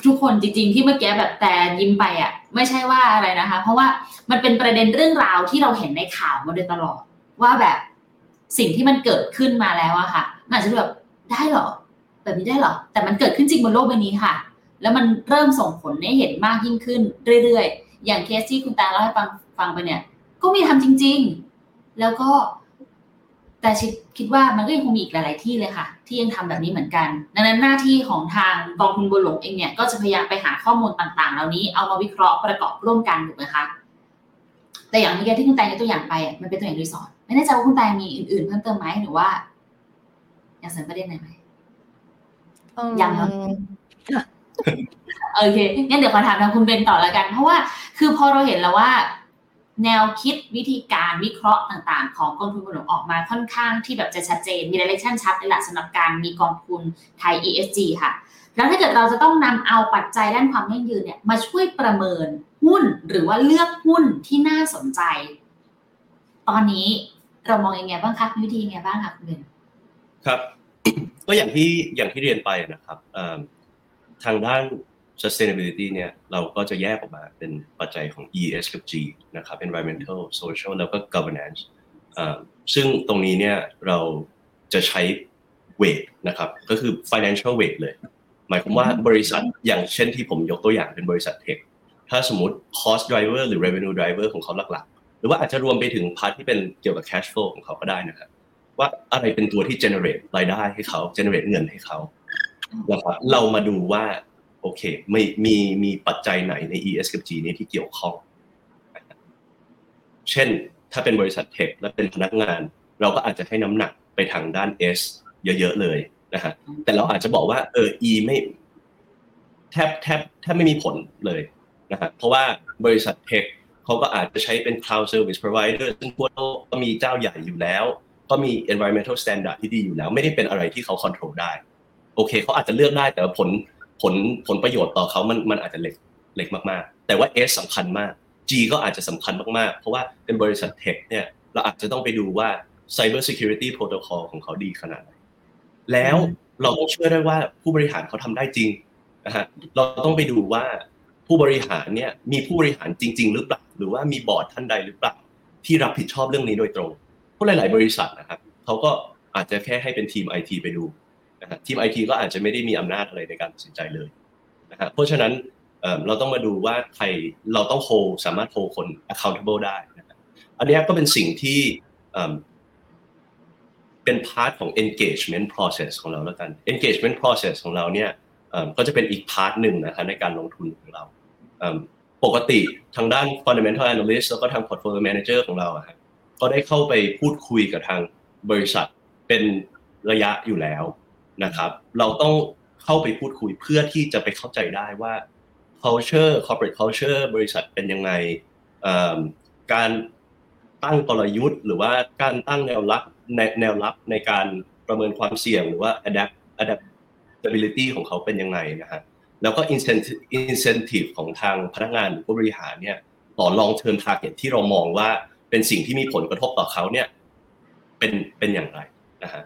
ทุกคนจริง ๆ ที่เมื่อกี้แบบแต่ยิ้มไปอะ ไม่ใช่ว่าอะไรนะคะ เพราะว่ามันเป็นประเด็นเรื่องราวที่เราเห็นในข่าวมาโดยตลอด ว่าแบบสิ่งที่มันเกิดขึ้นมาแล้วอะค่ะมันอาจจะแบบได้เหรอ แบบนี้ได้เหรอ แต่มันเกิดขึ้นจริงบนโลกใบนี้ค่ะ แล้วมันเริ่มส่งผลให้เห็นมากยิ่งขึ้นเรื่อยๆ อย่างเคสที่คุณตาเล่าให้ฟังฟังไปเนี่ย ก็มีทำจริง ๆ แล้วก็ แต่ชิดคิดว่ามันก็ยังคงมีอีกหลาย ๆ ที่เลยค่ะ ที่ยังทำแบบนี้เหมือนกัน ดังนั้นหน้าที่ของทางกองทุนบัวหลวงเองเนี่ยก็จะพยายามไปหาข้อมูลต่างๆ เหล่านี้เอามาวิเคราะห์ประกอบร่วมกันถูกไหมคะแต่อย่างเมื่อกี้ที่คุณแตงยกตัวอย่างไปอะมันเป็นตัวอย่างรีสอร์ทไม่แน่ใจว่าคุณแตงมีอื่น ๆ เพิ่มเติมไหมหรือว่า อยากเสริมประเด็นไหนไหมยังเนอะ โอเคงั้นเดี๋ยวขอถามทางคุณเบนต่อแล้วกัน เพราะว่าคือพอเราเห็นแล้วว่า แนวคิดวิธีการวิเคราะห์ต่างๆ ของกองทุนบัวหลวงออกมาค่อนข้างที่แบบจะชัดเจนมี direction ชัดเลยแหละสำหรับการมีกองทุนไทย ESG ค่ะ แล้วถ้าเกิดเราจะต้องนำเอาปัจจัยด้านความยั่งยืนเนี่ยมาช่วยประเมินหุ้นหรือว่าเลือกหุ้นที่น่าสนใจ ตอนนี้เรามองยังไงบ้างคะวิธียังไงบ้างคะคุณเบนครับ ก็อย่างที่อย่างที่เรียนไปนะครับเอิ่ม ทางด้าน sustainability เนี่ยเราก็จะแยกออกมาเป็นปัจจัยของ E S กับ G นะครับ environmental social แล้วก็ governance เอ่อซึ่งตรงนี้เนี่ยเราจะใช้ weight นะครับ ก็คือ financial weight เลย หมายความว่าบริษัทอย่างเช่นที่ผมยกตัวอย่างเป็นบริษัทเทคถ้าสมมติ cost driver หรือ revenue driver ของเขาหลักๆ หรือว่าอาจจะรวมไปถึงพาร์ทที่เป็นเกี่ยวกับ cash flow ของเขาก็ได้นะครับ ว่าอะไรเป็นตัวที่ generate รายได้ให้เขา generate เงินให้เขา นะครับเรามาดูว่าโอเคไม่มีมีปัจจัยไหนใน ES กับ G นี้ที่เกี่ยวข้อง เช่นถ้าเป็นบริษัทเทคและเป็นพนักงาน เราก็อาจจะให้น้ำหนักไปทางด้าน S เยอะๆเลยนะฮะแต่เราอาจจะบอกว่าเออ E ไม่แทบแทบแทบไม่มีผลเลยนะฮะเพราะว่าบริษัทเทคเขาก็อาจจะใช้เป็น cloud service provider ซึ่งทั่วโลกก็มีเจ้าใหญ่อยู่แล้ว ก็มี environmental standard ที่ดีอยู่แล้ว ไม่ได้เป็นอะไรที่เขา control ได้ อเคเขาอาจจะเลือกได้แต่ว่าผลผลผลประโยชน์ต่อเขามันมันอาจจะเล็กเล็กมากๆ แต่ว่า S สำคัญมาก G ก็อาจจะสำคัญมากๆ เพราะว่าเป็นบริษัทเทคเนี่ยเราอาจจะต้องไปดูว่า cyber security protocol ของเขาดีขนาดไหนแล้วเราต้องเชื่อได้ว่าผู้บริหารเขาทำได้จริงนะฮะเราต้องไปดูว่าผู้บริหารเนี่ยมีผู้บริหารจริง ๆ หรือเปล่าหรือว่ามีบอร์ดท่านใดหรือเปล่าที่รับผิดชอบเรื่องนี้โดยตรงเพราะหลาย ๆ บริษัทนะครับเขาก็อาจจะแค่ให้เป็นทีมไอทีไปดู นะฮะทีมไอทีก็อาจจะไม่ได้มีอำนาจอะไรในการตัดสินใจเลยนะฮะเพราะฉะนั้นเราต้องมาดูว่าใครเราต้องโฮสามารถโฮคน accountable ได้นะครับอันนี้ก็เป็นสิ่งที่เป็น part ของ engagement process ของเราแล้วกัน engagement process ของเราเนี่ยก็จะเป็นอีกพาร์ทหนึ่งนะครับในการลงทุนของเราปกติทางด้าน fundamental analyst แล้วก็ทาง portfolio manager ของเราครับก็ได้เข้าไปพูดคุยกับทางบริษัทเป็นระยะอยู่แล้ว นะครับ เราต้องเข้าไปพูดคุยเพื่อที่จะไปเข้าใจได้ว่า culture corporate culture บริษัทเป็นยังไงการตั้งกลยุทธ์ หรือว่าการตั้งแนวรับแนวรับในการประเมินความเสี่ยงหรือว่า adapt adaptability ของเขาเป็นยังไงนะฮะแล้วก็ incentive incentive ของทางพนักงานหรือผู้บริหารเนี่ยต่อ long term target ที่เรามองว่าเป็นสิ่งที่มีผลกระทบต่อเขาเนี่ยเป็นเป็นอย่างไรนะฮะ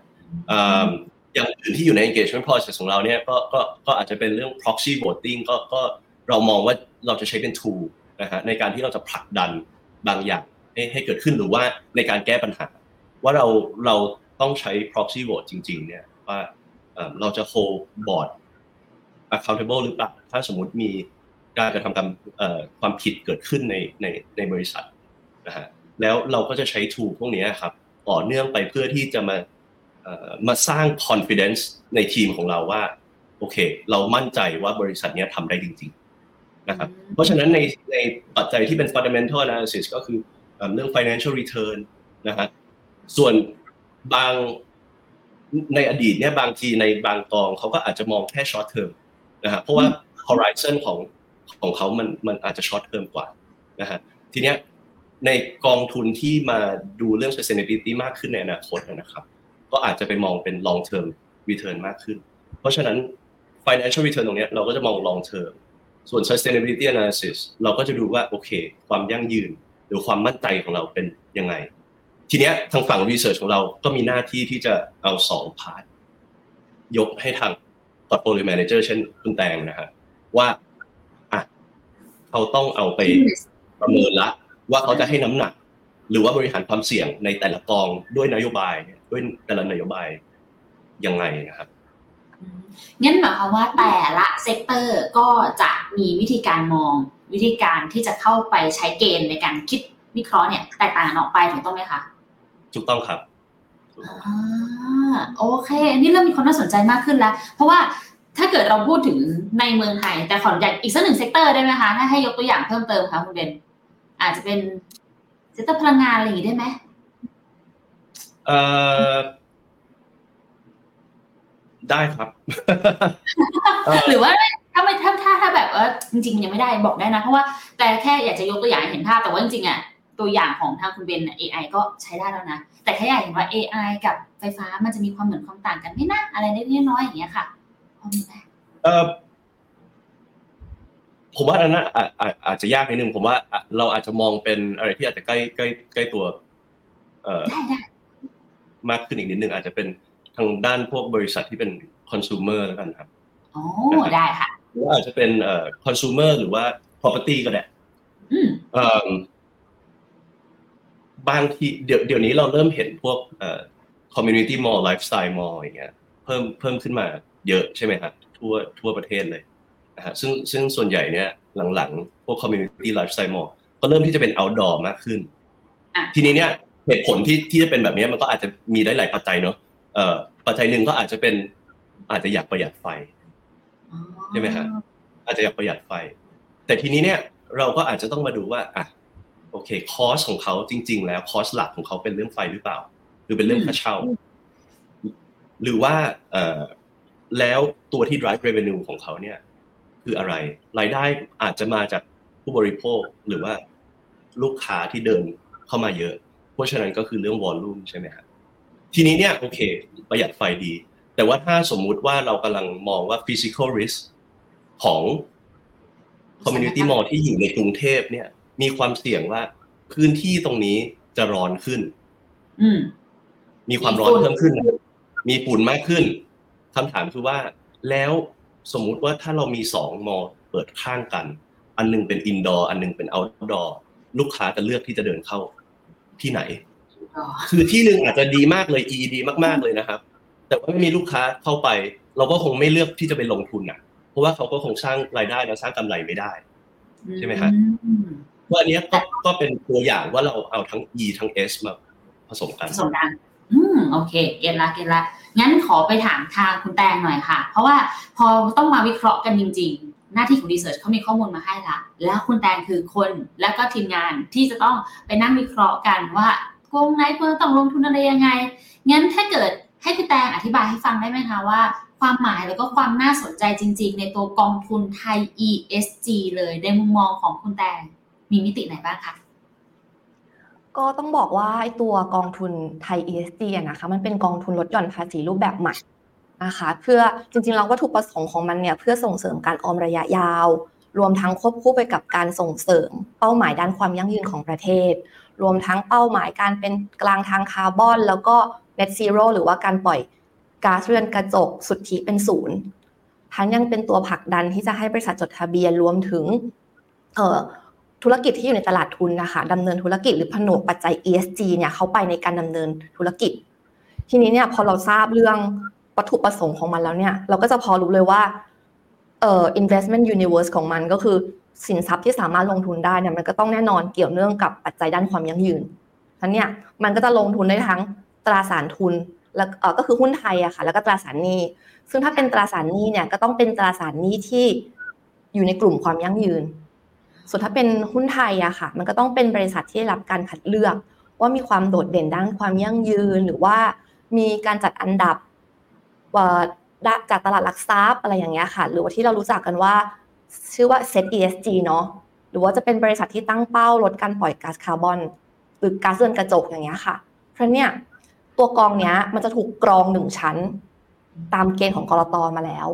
อย่างอื่นที่อยู่ใน engagement process ของเราเนี่ยก็ก็ก็อาจจะเป็นเรื่อง proxy voting ก็ก็เรามองว่าเราจะใช้เป็น tool นะฮะในการที่เราจะผลักดันบางอย่างให้ให้เกิดขึ้นหรือว่าในการแก้ปัญหา ว่าเราเราต้องใช้ proxy vote จริง ๆ เนี่ยว่าเราจะ hold board accountable หรือเปล่าถ้าสมมติมีการกระทำการความผิดเกิดขึ้นในในในบริษัทนะฮะแล้วเราก็จะใช้ tool พวกนี้ครับต่อเนื่องไปเพื่อที่จะมา มาสร้าง confidence ในทีมของเราว่า โอเค เรามั่นใจว่าบริษัทนี้ทำได้จริงๆนะครับเพราะฉะนั้นในในปัจจัยที่เป็น fundamental analysis ก็คือเรื่อง financial return นะฮะส่วนบางในอดีตเนี่ยบางทีในบางกองเขาก็อาจจะมองแค่ short term นะฮะเพราะว่า horizon ของของเขามันมันอาจจะ short term กว่านะฮะทีเนี้ยในกองทุนที่มาดูเรื่อง sustainability มากขึ้นในอนาคตนะครับ ก็อาจจะไปมองเป็น long term return มากขึ้น เพราะฉะนั้น financial return ตรงนี้เราก็จะมอง long term ส่วน sustainability analysis เราก็จะดูว่าโอเค ความยั่งยืน หรือความมั่นใจของเราเป็นยังไง ทีเนี้ยทางฝั่ง research ของเราก็มีหน้าที่ที่จะเอาสองพาร์ทยกให้ทาง portfolio manager เช่นคุณแตงนะฮะว่าอะเขาต้องเอาไปประเมินละ ว่าเขาจะให้น้ำหนัก หรือว่าบริหารความเสี่ยงในแต่ละกองด้วยนโยบายด้วยแต่ละนโยบายยังไงนะครับงั้นหมายความว่าแต่ละ sector ก็จะมีวิธีการมองวิธีการที่จะเข้าไปใช้เกณฑ์ในการคิดวิเคราะห์เนี่ยแตกต่างกันออกไปถูกต้องไหมคะถูกต้องครับอ่าโอเค อันนี้เริ่มมีความน่าสนใจมากขึ้นแล้ว เพราะว่าถ้าเกิดเราพูดถึงในเมืองไทย แต่ขออยากอีกสักหนึ่ง sector ได้ไหมคะ ถ้าให้ยกตัวอย่างเพิ่มเติมค่ะคุณเบนอาจจะเป็น sector พลังงานอะไรอย่างนี้ได้ไหม เอ่อได้ครับ หรือว่าถ้าไม่ถ้าถ้าถ้าแบบว่าจริงๆยังไม่ได้บอกได้นะ เพราะว่าแต่แค่อยากจะยกตัวอย่างให้เห็นภาพแต่ว่าจริงๆอะตัวอย่างของทางคุณเบน AI ก็ใช้ได้แล้วนะ แต่แค่อยากเห็นว่า AI กับไฟฟ้ามันจะมีความเหมือนความต่างกันไหมนะอะไรเล็กๆน้อยๆอย่างเงี้ยค่ะพอมีไหมเออผมว่าอันนั้นอาอาอาจจะยากนิดนึงผมว่าเราอาจจะมองเป็นอะไรที่อาจจะใกล้ใกล้ใกล้ตัว เอ่อได้ได้ มากขึ้นอีกนิดนึงอาจจะเป็นทางด้านพวกบริษัทที่เป็นคอน sumer แล้วกันครับโอ้ได้ค่ะหรือว่าอาจจะเป็นเอ่อ consumer หรือว่า property ก็ได้อืมเอ่อบางทีเดี๋ยวเดี๋ยวนี้เราเริ่มเห็นพวกเอ่อ community mall lifestyle mall อย่างเงี้ยเพิ่มเพิ่มขึ้นมาเยอะใช่ไหมครับทั่วทั่วประเทศเลยนะฮะซึ่งซึ่งส่วนใหญ่เนี่ยหลังๆ พวก community lifestyle mall ก็เริ่มที่จะเป็น outdoor มากขึ้นอะทีนี้เนี่ย เหตุผลที่ที่จะเป็นแบบนี้มันก็อาจจะมีได้หลายปัจจัยเนอะเอ่อปัจจัยหนึ่งก็อาจจะเป็นอาจจะอยากประหยัดไฟใช่ไหมฮะอาจจะอยากประหยัดไฟ แต่ทีนี้เนี่ยเราก็อาจจะต้องมาดูว่าอะโอเคคอสของเขาจริง ๆ แล้วคอสหลักของเขาเป็นเรื่องไฟหรือเปล่า หรือเป็นเรื่องค่าเช่า หรือว่าเอ่อแล้วตัวที่ drive revenue ของเขาเนี่ย คืออะไร รายได้อาจจะมาจากผู้บริโภคหรือว่าลูกค้าที่เดินเข้ามาเยอะ เพราะฉะนั้นก็คือเรื่องวอลลุ่มใช่ไหมครับทีนี้เนี่ยโอเค ประหยัดไฟดี แต่ว่าถ้าสมมุติว่าเรากำลังมองว่า physical risk ของ community mall ที่อยู่ในกรุงเทพเนี่ย มีความเสี่ยงว่าพื้นที่ตรงนี้จะร้อนขึ้นอืมมีความร้อนเพิ่มขึ้น มีฝุ่นมากขึ้นคำถามคือว่า แล้วสมมุติว่าถ้าเรามีสอง mall เปิดข้างกัน อันหนึ่งเป็น indoor อันหนึ่งเป็น outdoor ลูกค้าจะเลือกที่จะเดินเข้า ที่ไหนอ๋อคือที่หนึ่งอาจจะดีมากเลย E ดีมากๆเลยนะครับ แต่ว่าไม่มีลูกค้าเข้าไป เราก็คงไม่เลือกที่จะไปลงทุนอะ เพราะว่าเขาก็คงสร้างรายได้และสร้างกำไรไม่ได้ ใช่ไหมฮะอืมว่าอันเนี้ยก็ก็เป็นตัวอย่างว่าเราเอาทั้ง E ทั้ง S มาผสมกันผสมกันอืมโอเค เก็ตละเก็ตละงั้นขอไปถามทางคุณแตงหน่อยค่ะ เพราะว่าพอต้องมาวิเคราะห์กันจริง ๆ หน้าที่ของรีเสิร์ชเขามีข้อมูลมาให้ละแล้วคุณแตงคือคนแล้วก็ทีมงานที่จะต้องไปนั่งวิเคราะห์กันว่ากงไหนควรต้องลงทุนอะไรยังไงงั้นถ้าเกิดให้พี่แตงอธิบายให้ฟังได้ไหมคะว่า ความหมายแล้วก็ความน่าสนใจจริง ๆ ในตัวกองทุนไทย ESG เลยในมุมมองของคุณแตงมีมิติไหนบ้างคะก็ต้องบอกว่าไอ้ตัวกองทุนไทย ESG นะคะมันเป็นกองทุนลดหย่อนภาษีรูปแบบใหม่ นะคะเพื่อจริงๆแล้ววัตถุประสงค์ของมันเนี่ยเพื่อส่งเสริมการออมระยะยาว รวมทั้งควบคู่ไปกับการส่งเสริม เป้าหมายด้านความยั่งยืนของประเทศ รวมทั้งเป้าหมายการเป็นกลางทางคาร์บอน แล้วก็ net zero หรือว่าการปล่อยก๊าซเรือนกระจกสุทธิเป็นศูนย์ทั้งยังเป็นตัวผลักดันที่จะให้บริษัทจดทะเบียนรวมถึงธุรกิจที่อยู่ในตลาดทุนนะคะดำเนินธุรกิจหรือผนวกปัจจัย ESG เนี่ยเข้าไปในการดำเนินธุรกิจ ทีนี้เนี่ยพอเราทราบเรื่อง วัตถุประสงค์ของมันแล้วเนี่ย เราก็จะพอรู้เลยว่าเอ่อ investment universe ของมันก็คือสินทรัพย์ที่สามารถลงทุนได้เนี่ยมันก็ต้องแน่นอนเกี่ยวเนื่องกับปัจจัยด้านความยั่งยืนทั้นเนี่ยมันก็จะลงทุนได้ทั้งตราสารทุนแล้วก็คือหุ้นไทยอะค่ะ แล้วก็ตราสารหนี้ ซึ่งถ้าเป็นตราสารหนี้เนี่ยก็ต้องเป็นตราสารหนี้ที่อยู่ในกลุ่มความยั่งยืน ส่วนถ้าเป็นหุ้นไทยอะค่ะ มันก็ต้องเป็นบริษัทที่ได้รับการคัดเลือก ว่ามีความโดดเด่นด้านความยั่งยืน หรือว่ามีการจัดอันดับ จากตลาดหลักทรัพย์อะไรอย่างเงี้ยค่ะ หรือว่าที่เรารู้จักกันว่า ชื่อว่า Set ESG เนาะหรือว่าจะเป็นบริษัทที่ตั้งเป้าลดการปล่อยก๊าซคาร์บอน หรือก๊าซเรือนกระจกอย่างเงี้ยค่ะ เพราะเนี่ยตัวกองเนี้ยมันจะถูกกรองหนึ่งชั้น ตามเกณฑ์ของกรตมาแล้ว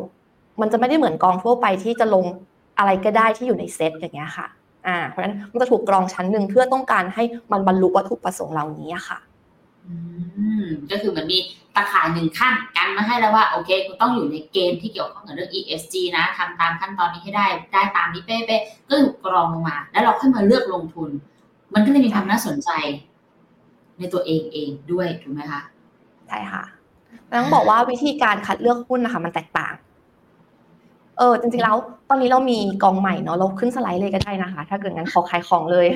มันจะไม่ได้เหมือนกองทั่วไปที่จะลงอะไรก็ได้ที่อยู่ในเซตอย่างเงี้ยค่ะอ่าเพราะฉะนั้นมันจะถูกกรองชั้นหนึ่งเพื่อต้องการให้มันบรรลุวัตถุประสงค์เหล่านี้ค่ะ ก็คือมันมีตาข่ายหนึ่งขั้นกันมาให้แล้วว่าโอเคคุณต้องอยู่ในเกณฑ์ที่เกี่ยวข้องกับเรื่อง ESG นะทำตามขั้นตอนนี้ให้ได้ได้ตามนี้เป๊ะๆก็ถูกกรองลงมา แล้วเราค่อยมาเลือกลงทุน มันก็เลยมีความน่าสนใจ ในตัวเองเองด้วยถูกไหมคะใช่ค่ะต้องบอกว่าวิธีการคัดเลือกหุ้นนะคะ มันแตกต่างเออจริงๆแล้วตอนนี้เรามีกองใหม่เนาะเราขึ้นสไลด์เลยก็ได้นะคะ ถ้าเกิดงั้นขอขายของเลย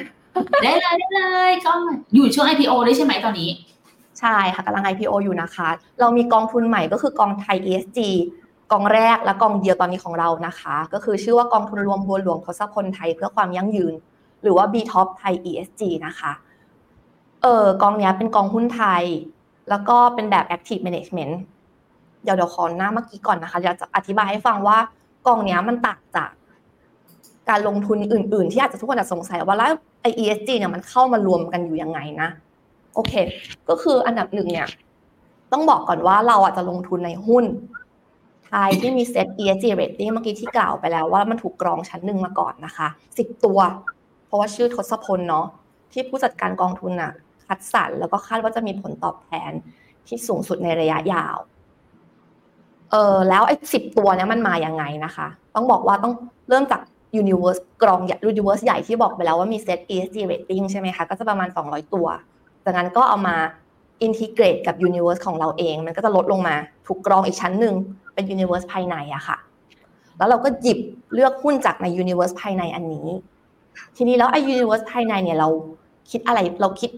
ได้เลยได้เลยกองอยู่ช่วง IPO ได้ใช่ไหมตอนนี้ ใช่ค่ะกำลัง IPO อยู่นะคะ เรามีกองทุนใหม่ก็คือกองไทย ESG กองแรกและกองเดียวตอนนี้ของเรานะคะ ก็คือชื่อว่ากองทุนรวมบัวหลวงทศพลไทยเพื่อความยั่งยืน หรือว่า B Top ไทย ESG นะคะเออกองนี้เป็นกองหุ้นไทย แล้วก็เป็นแบบ Active Management เดี๋ยวเดี๋ยวขอหน้าเมื่อกี้ก่อนนะคะเดี๋ยวจะอธิบายให้ฟังว่ากองนี้มันต่างจากการลงทุนอื่น ๆ ที่อาจจะทุกคนอาจสงสัยว่าแล้วไอ ESG เนี่ยมันเข้ามารวมกันอยู่ยังไงนะ โอเค ก็คืออันดับหนึ่งเนี่ย ต้องบอกก่อนว่าเราอาจจะลงทุนในหุ้นไทยที่มีเซ็ต ESG rating เมื่อกี้ที่กล่าวไปแล้วว่ามันถูกกรองชั้นหนึ่งมาก่อนนะคะสิบตัว เพราะว่าชื่อทศพลเนาะที่ผู้จัดการกองทุนอะคัดสรรแล้วก็คาดว่าจะมีผลตอบแทนที่สูงสุดในระยะยาว เออแล้วไอ้สิบตัวเนี้ยมันมาอย่างไงนะคะ ต้องบอกว่าต้องเริ่มจาก universe กรองใหญ่ universe ใหญ่ที่บอกไปแล้วว่ามีเซ็ต ESG rating ใช่ไหมคะ ก็จะประมาณ 200 ตัว จากนั้นก็เอามาอินทิเกรตกับ Universe ของเราเอง มันก็จะลดลงมาถูกกรองอีกชั้นหนึ่งเป็น Universe ภายในอะค่ะ แล้วเราก็หยิบเลือกหุ้นจากใน Universe ภายในอันนี้ ทีนี้แล้วไอ้ Universe ภายในเนี่ยเราคิดอะไรเราคิด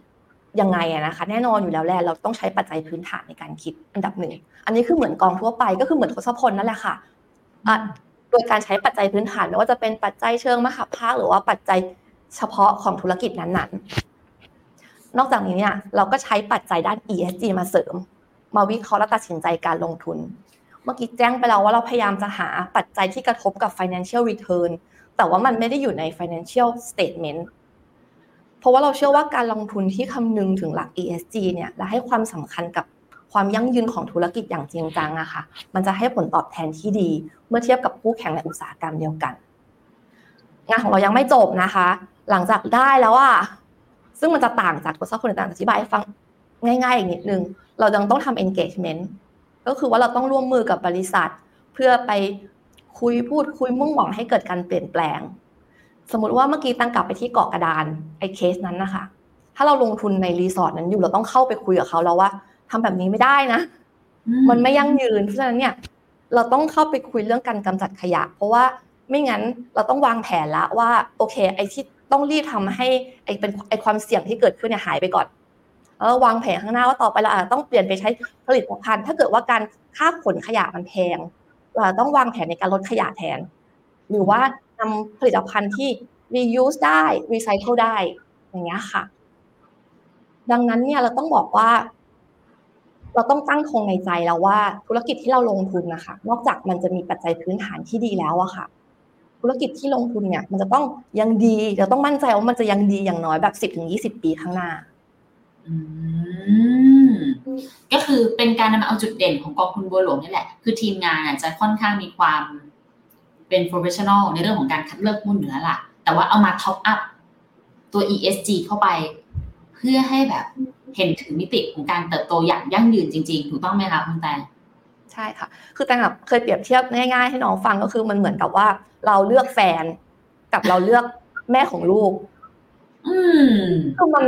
ยังไงอะนะคะ แน่นอนอยู่แล้วแหละเราต้องใช้ปัจจัยพื้นฐานในการคิดอันดับหนึ่งอันนี้คือเหมือนกองทั่วไปก็คือเหมือนทศพลนั่นแหละค่ะโดยการใช้ปัจจัยพื้นฐานไม่ว่าจะเป็นปัจจัยเชิงมหาภาคหรือว่าปัจจัยเฉพาะของธุรกิจนั้น นอกจากนี้เนี่ยเราก็ใช้ปัจจัยด้าน ESG มาเสริม มาวิเคราะห์และตัดสินใจการลงทุน เมื่อกี้แจ้งไปแล้วว่าเราพยายามจะหาปัจจัยที่กระทบกับ financial return แต่ว่ามันไม่ได้อยู่ใน financial statement เพราะว่าเราเชื่อว่าการลงทุนที่คำนึงถึงหลัก ESG เนี่ยและให้ความสำคัญกับความยั่งยืนของธุรกิจอย่างจริงจังอะค่ะ มันจะให้ผลตอบแทนที่ดี เมื่อเทียบกับคู่แข่งในอุตสาหกรรมเดียวกัน งานของเรายังไม่จบนะคะ หลังจากได้แล้วอะ ซึ่งมันจะต่างจากทดสอบคนต่างอธิบายให้ฟังง่ายๆอีกนิดนึง เรายังต้องทำ engagement ก็คือว่าเราต้องร่วมมือกับบริษัท เพื่อไปคุยพูดคุยมุ่งหวังให้เกิดการเปลี่ยนแปลง สมมติว่าเมื่อกี้ตั้งกลับไปที่เกาะกระดานไอ้เคสนั้นนะคะ ถ้าเราลงทุนในรีสอร์ทนั้นอยู่เราต้องเข้าไปคุยกับเขาแล้วว่าทำแบบนี้ไม่ได้นะ มันไม่ยั่งยืนเพราะฉะนั้นเนี่ย เราต้องเข้าไปคุยเรื่องการกำจัดขยะ เพราะว่าไม่งั้นเราต้องวางแผนละว่าโอเค ไอ้ที่ ต้องรีบทำให้ไอ้เป็นไอ้ความเสี่ยงที่เกิดขึ้นเนี่ยหายไปก่อนแล้ววางแผนข้างหน้าว่าต่อไปเราอาจจะต้องเปลี่ยนไปใช้ผลิตภัณฑ์ ถ้าเกิดว่าการค่าขนขยะมันแพงเราต้องวางแผนในการลดขยะแทน หรือว่านำผลิตภัณฑ์ที่ reuse ได้ recycle ได้ อย่างเงี้ยค่ะ ดังนั้นเนี่ยเราต้องบอกว่า เราต้องตั้งคงในใจแล้วว่าธุรกิจที่เราลงทุนนะคะ นอกจากมันจะมีปัจจัยพื้นฐานที่ดีแล้วอะค่ะ ธุรกิจที่ลงทุนเนี่ย มันจะต้องยังดีเราต้องมั่นใจว่ามันจะยังดีอย่างน้อยแบบสิบถึงยี่สิบปีข้างหน้าก็คือเป็นการนำเอาจุดเด่นของกองทุนบัวหลวงนี่แหละ คือทีมงานจะค่อนข้างมีความเป็น professional ในเรื่องของการคัดเลือกหุ้นอยู่แล้วล่ะ แต่ว่าเอามา top up ตัว ESG เข้าไป เพื่อให้แบบเห็นถึงมิติของการเติบโตอย่างยั่งยืนจริง ๆ ถูกต้องไหมคะคุณแตง ใช่ค่ะ คือแตงแบบเคยเปรียบเทียบง่ายๆให้น้องฟังก็คือมันเหมือนกับว่า เราเลือกแฟน กับเราเลือกแม่ของลูก อืมคือมัน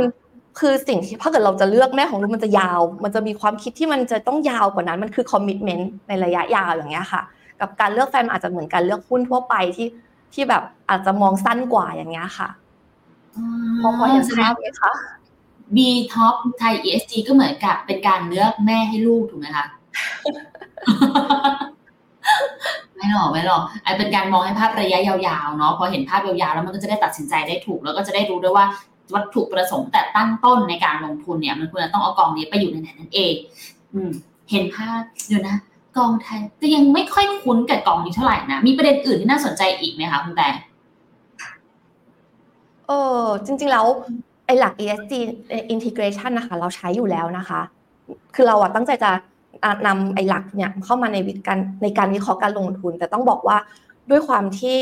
คือสิ่งที่ถ้าเกิดเราจะเลือกแม่ของลูกมันจะยาว มันจะมีความคิดที่มันจะต้องยาวกว่านั้น มันคือ commitment ในระยะยาวอย่างเงี้ยค่ะ กับการเลือกแฟนอาจจะเหมือนการเลือกหุ้นทั่วไปที่ที่แบบอาจจะมองสั้นกว่าอย่างเงี้ยค่ะพอพอเห็นภาพไหมคะ B Top ไทย ESG ก็เหมือนกับเป็นการเลือกแม่ให้ลูกถูกไหมคะ ไม่หรอกไม่หรอกไอเป็นการมองให้ภาพระยะยาวๆเนาะพอเห็นภาพยาวๆแล้วมันก็จะได้ตัดสินใจได้ถูก แล้วก็จะได้รู้ด้วยว่าวัตถุประสงค์แต่ตั้งต้นในการลงทุนเนี่ย มันควรจะต้องเอากองนี้ไปอยู่ในไหนนั่นเอง อืม เห็นภาพเดี๋ยวนะกองไทยแต่ยังไม่ค่อยคุ้นกับกองนี้เท่าไหร่นะ มีประเด็นอื่นที่น่าสนใจอีกไหมคะคุณแต่เออจริงๆแล้วไอหลัก ESG integration นะคะ เราใช้อยู่แล้วนะคะ คือเราอะตั้งใจจะ นำไอ้หลักเนี่ยเข้ามาในวิการในการวิเคราะห์การลงทุน แต่ต้องบอกว่าด้วยความที่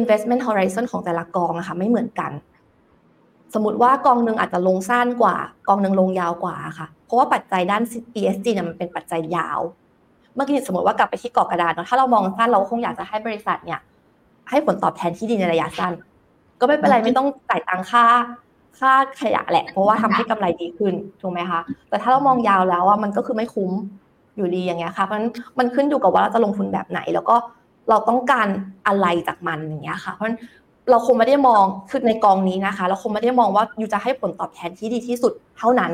investment horizon ของแต่ละกองอะค่ะไม่เหมือนกัน สมมติว่ากองหนึ่งอาจจะลงสั้นกว่า กองหนึ่งลงยาวกว่าค่ะ เพราะว่าปัจจัยด้าน ESG เนี่ยมันเป็นปัจจัยยาว เมื่อกี้สมมติว่ากลับไปที่กอกระดาษเนาะถ้าเรามองสั้นเราคงอยากจะให้บริษัทเนี่ยให้ผลตอบแทนที่ดีในระยะสั้น ก็ไม่เป็นไรไม่ต้องจ่ายตังค่า ค่าขยะแหละ เพราะว่าทำให้กำไรดีขึ้นถูกไหมคะแต่ถ้าเรามองยาวแล้วอะมันก็คือไม่คุ้มอยู่ดีอย่างเงี้ยค่ะเพราะมันขึ้นอยู่กับว่าเราจะลงทุนแบบไหน แล้วก็เราต้องการอะไรจากมันอย่างเงี้ยค่ะ เพราะเราคงไม่ได้มองคือในกองนี้นะคะ เราคงไม่ได้มองว่าอยู่จะให้ผลตอบแทนที่ดีที่สุดเท่านั้น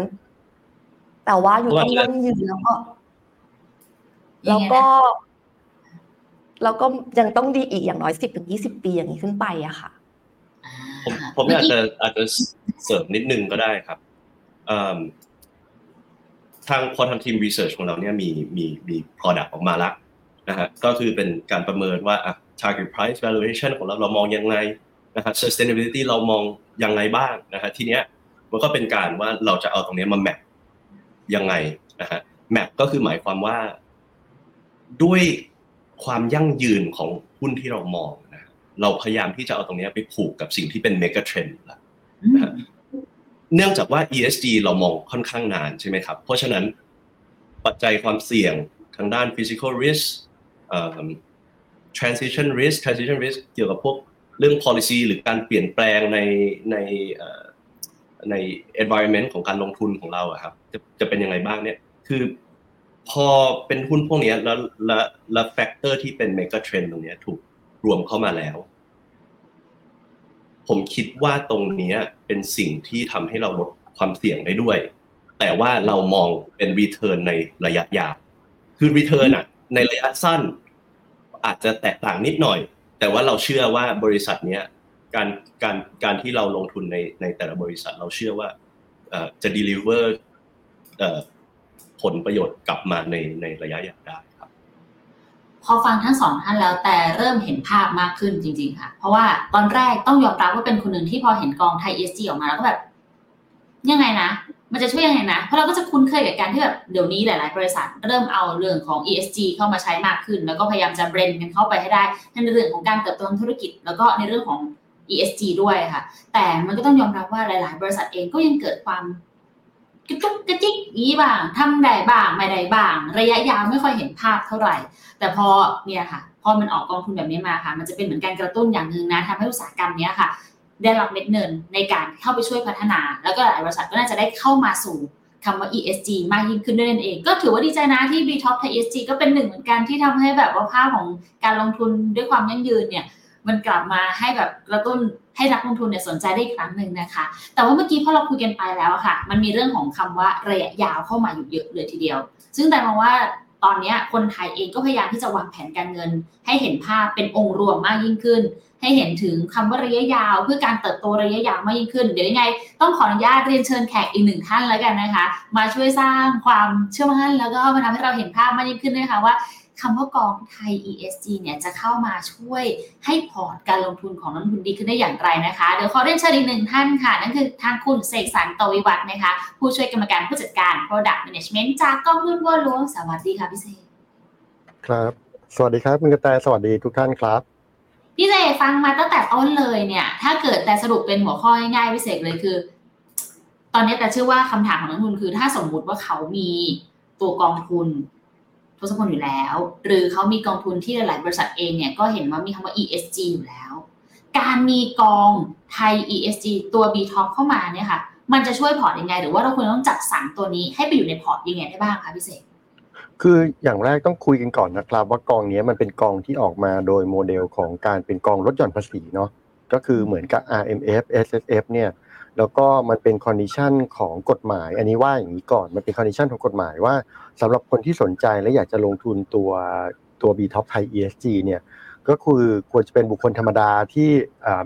แต่ว่าอยู่ต้องยั่งยืนแล้วก็แล้วก็แล้วก็ยังต้องดีอีกอย่างน้อยสิบถึงยี่สิบปีอย่างนี้ขึ้นไปอะค่ะ ผมผมอาจจะอาจจะเสริมนิดนึงก็ได้ครับทางพอทำทีมรีเสิร์ชของเราเนี่ยมีมีมี product ออกมาแล้วนะฮะก็คือเป็นการประเมินว่า target price valuation ของเราเรามองยังไงนะฮะ sustainability เรามองยังไงบ้างนะฮะทีเนี้ยมันก็เป็นการว่าเราจะเอาตรงนี้มาแมปยังไงนะฮะแมปก็คือหมายความว่า ด้วยความยั่งยืนของหุ้นที่เรามอง เราพยายามที่จะเอาตรงนี้ไปผูกกับสิ่งที่เป็นเมกะเทรนด์ละนะเนื่องจากว่า ESG เรามองค่อนข้างนานใช่ไหมครับ เพราะฉะนั้นปัจจัยความเสี่ยงทางด้าน physical risk transition risk transition risk เกี่ยวกับพวกเรื่อง policy หรือการเปลี่ยนแปลงในในใน environment ของการลงทุนของเราอะครับจะจะเป็นยังไงบ้างเนี่ยคือพอเป็นหุ้นพวกนี้แล้วแล้วแล้ว factor ที่เป็น megatrend ตรงนี้ถูกรวมเข้ามาแล้ว ผมคิดว่าตรงนี้เป็นสิ่งที่ทำให้เราลดความเสี่ยงได้ด้วย แต่ว่าเรามองเป็นรีเทิร์นในระยะยาวคือรีเทิร์นอะ ในระยะสั้น อาจจะแตกต่างนิดหน่อย แต่ว่าเราเชื่อว่าบริษัทเนี้ยการการการที่เราลงทุนในในแต่ละบริษัทเราเชื่อว่าจะ deliver ผลประโยชน์กลับมาในในระยะยาวได้ อฟังทั้งสองท่านแล้วแต่เริ่มเห็นภาพมากขึ้นจริง ๆ ค่ะ เพราะว่าตอนแรกต้องยอมรับว่าเป็นคนหนึ่งที่พอเห็นกองไทย ESG ออกมาแล้วก็แบบ ยังไงนะ มันจะช่วยยังไงนะ เพราะเราก็จะคุ้นเคยกับการที่แบบเดี๋ยวนี้หลายๆ บริษัทเริ่มเอาเรื่องของ ESG เข้ามาใช้มากขึ้น แล้วก็พยายามจะเบรนกันเข้าไปให้ได้ในเรื่องของการเติบโตทางธุรกิจ แล้วก็ในเรื่องของ ESG ด้วยค่ะ แต่มันก็ต้องยอมรับว่าหลาย ๆ บริษัทเองก็ยังเกิดความ กระจุกกระจิกนี้บ้างทำได้บ้างไม่ได้บ้าง ระยะยาวไม่ค่อยเห็นภาพเท่าไหร่ แต่พอเนี่ยค่ะพอมันออกกองทุนแบบนี้มาค่ะ มันจะเป็นเหมือนการกระตุ้นอย่างหนึ่งนะทำให้อุตสาหกรรมนี้ค่ะ ได้รับเม็ดเงินในการเข้าไปช่วยพัฒนา แล้วก็หลายบริษัทก็น่าจะได้เข้ามาสู่คำว่า ESG มากยิ่งขึ้นด้วยนั่นเอง ก็ถือว่าดีใจนะที่ B Top ไทย ESG ก็เป็นหนึ่งเหมือนกันที่ทำให้แบบว่าภาพของการลงทุนด้วยความยั่งยืนเนี่ย มันกลับมาให้แบบกระตุ้นให้นักลงทุนเนี่ยสนใจได้อีกครั้งหนึ่งนะคะ แต่ว่าเมื่อกี้พอเราคุยกันไปแล้วค่ะ มันมีเรื่องของคำว่าระยะยาวเข้ามาอยู่เยอะเลยทีเดียว ซึ่งแต่มองว่าตอนนี้คนไทยเองก็พยายามที่จะวางแผนการเงิน ให้เห็นภาพเป็นองค์รวมมากยิ่งขึ้น ให้เห็นถึงคำว่าระยะยาว เพื่อการเติบโตระยะยาวมากยิ่งขึ้น เดี๋ยวยังไง ต้องขออนุญาตเรียนเชิญแขกอีกหนึ่งท่านแล้วกันนะคะ มาช่วยสร้างความเชื่อมั่นแล้วก็มาทำให้เราเห็นภาพมากยิ่งขึ้นนะคะว่า คำว่ากองไทย ESG เนี่ยจะเข้ามาช่วยให้พอร์ตการลงทุนของนักลงทุนดีขึ้นได้อย่างไรนะคะ เดี๋ยวขอเรียนเชิญอีกหนึ่งท่านค่ะ นั่นคือทางคุณเสกสรรตวิวัฒน์นะคะ ผู้ช่วยกรรมการผู้จัดการ Product Management จากกองทุนบัวหลวงสวัสดีค่ะพี่เสกครับ สวัสดีครับคุณกระแตสวัสดีทุกท่านครับพี่เสกฟังมาตั้งแต่ต้นเลยเนี่ย ถ้าเกิดแต่สรุปเป็นหัวข้อง่ายๆพี่เสกเลยคือ ตอนนี้แต่เชื่อว่าคำถามของนักลงทุนคือ ถ้าสมมุติว่าเขามีตัวกองทุน ทศพลอยู่แล้ว หรือเขามีกองทุนที่หลายบริษัทเองเนี่ยก็เห็นว่ามีคำว่า ESG อยู่แล้ว การมีกองไทย ESG ตัว B Top เข้ามาเนี่ยค่ะ มันจะช่วยพอร์ตยังไง หรือว่าเราควรต้องจัดสรรตัวนี้ให้ไปอยู่ในพอร์ตยังไงได้บ้างคะพี่เสกคืออย่างแรกต้องคุยกันก่อนนะครับ ว่ากองนี้มันเป็นกองที่ออกมาโดยโมเดลของการเป็นกองลดหย่อนภาษีเนาะก็คือเหมือนกับ RMF SSF เนี่ย แล้วก็มันเป็น condition ของกฎหมาย อันนี้ว่าอย่างนี้ก่อนมันเป็น condition ของกฎหมายว่าสำหรับคนที่สนใจและอยากจะลงทุนตัวตัว B Top Thai ESG เนี่ยก็คือควรจะเป็นบุคคลธรรมดาที่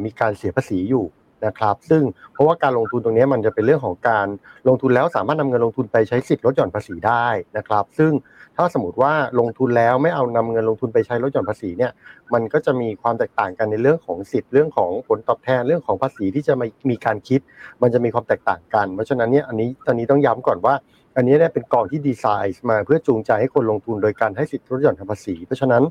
มีการเสียภาษีอยู่นะครับซึ่งเพราะว่าการลงทุนตรงนี้มันจะเป็นเรื่องของการลงทุนแล้วสามารถนำเงินลงทุนไปใช้สิทธิ์ลดหย่อนภาษีได้นะครับ ซึ่ง ถ้าสมมติว่าลงทุนแล้วไม่เอานำเงินลงทุนไปใช้ลดหย่อนภาษีเนี่ยมันก็จะมีความแตกต่างกันในเรื่องของสิทธิ์เรื่องของผลตอบแทนเรื่องของภาษีที่จะมามีการคิด มันจะมีความแตกต่างกัน เพราะฉะนั้นเนี่ยอันนี้ตอนนี้ต้องย้ำก่อนว่า อันนี้เนี่ยเป็นกองที่ดีไซน์มาเพื่อจูงใจให้คนลงทุนโดยการให้สิทธิ์ลดหย่อนภาษี เพราะฉะนั้น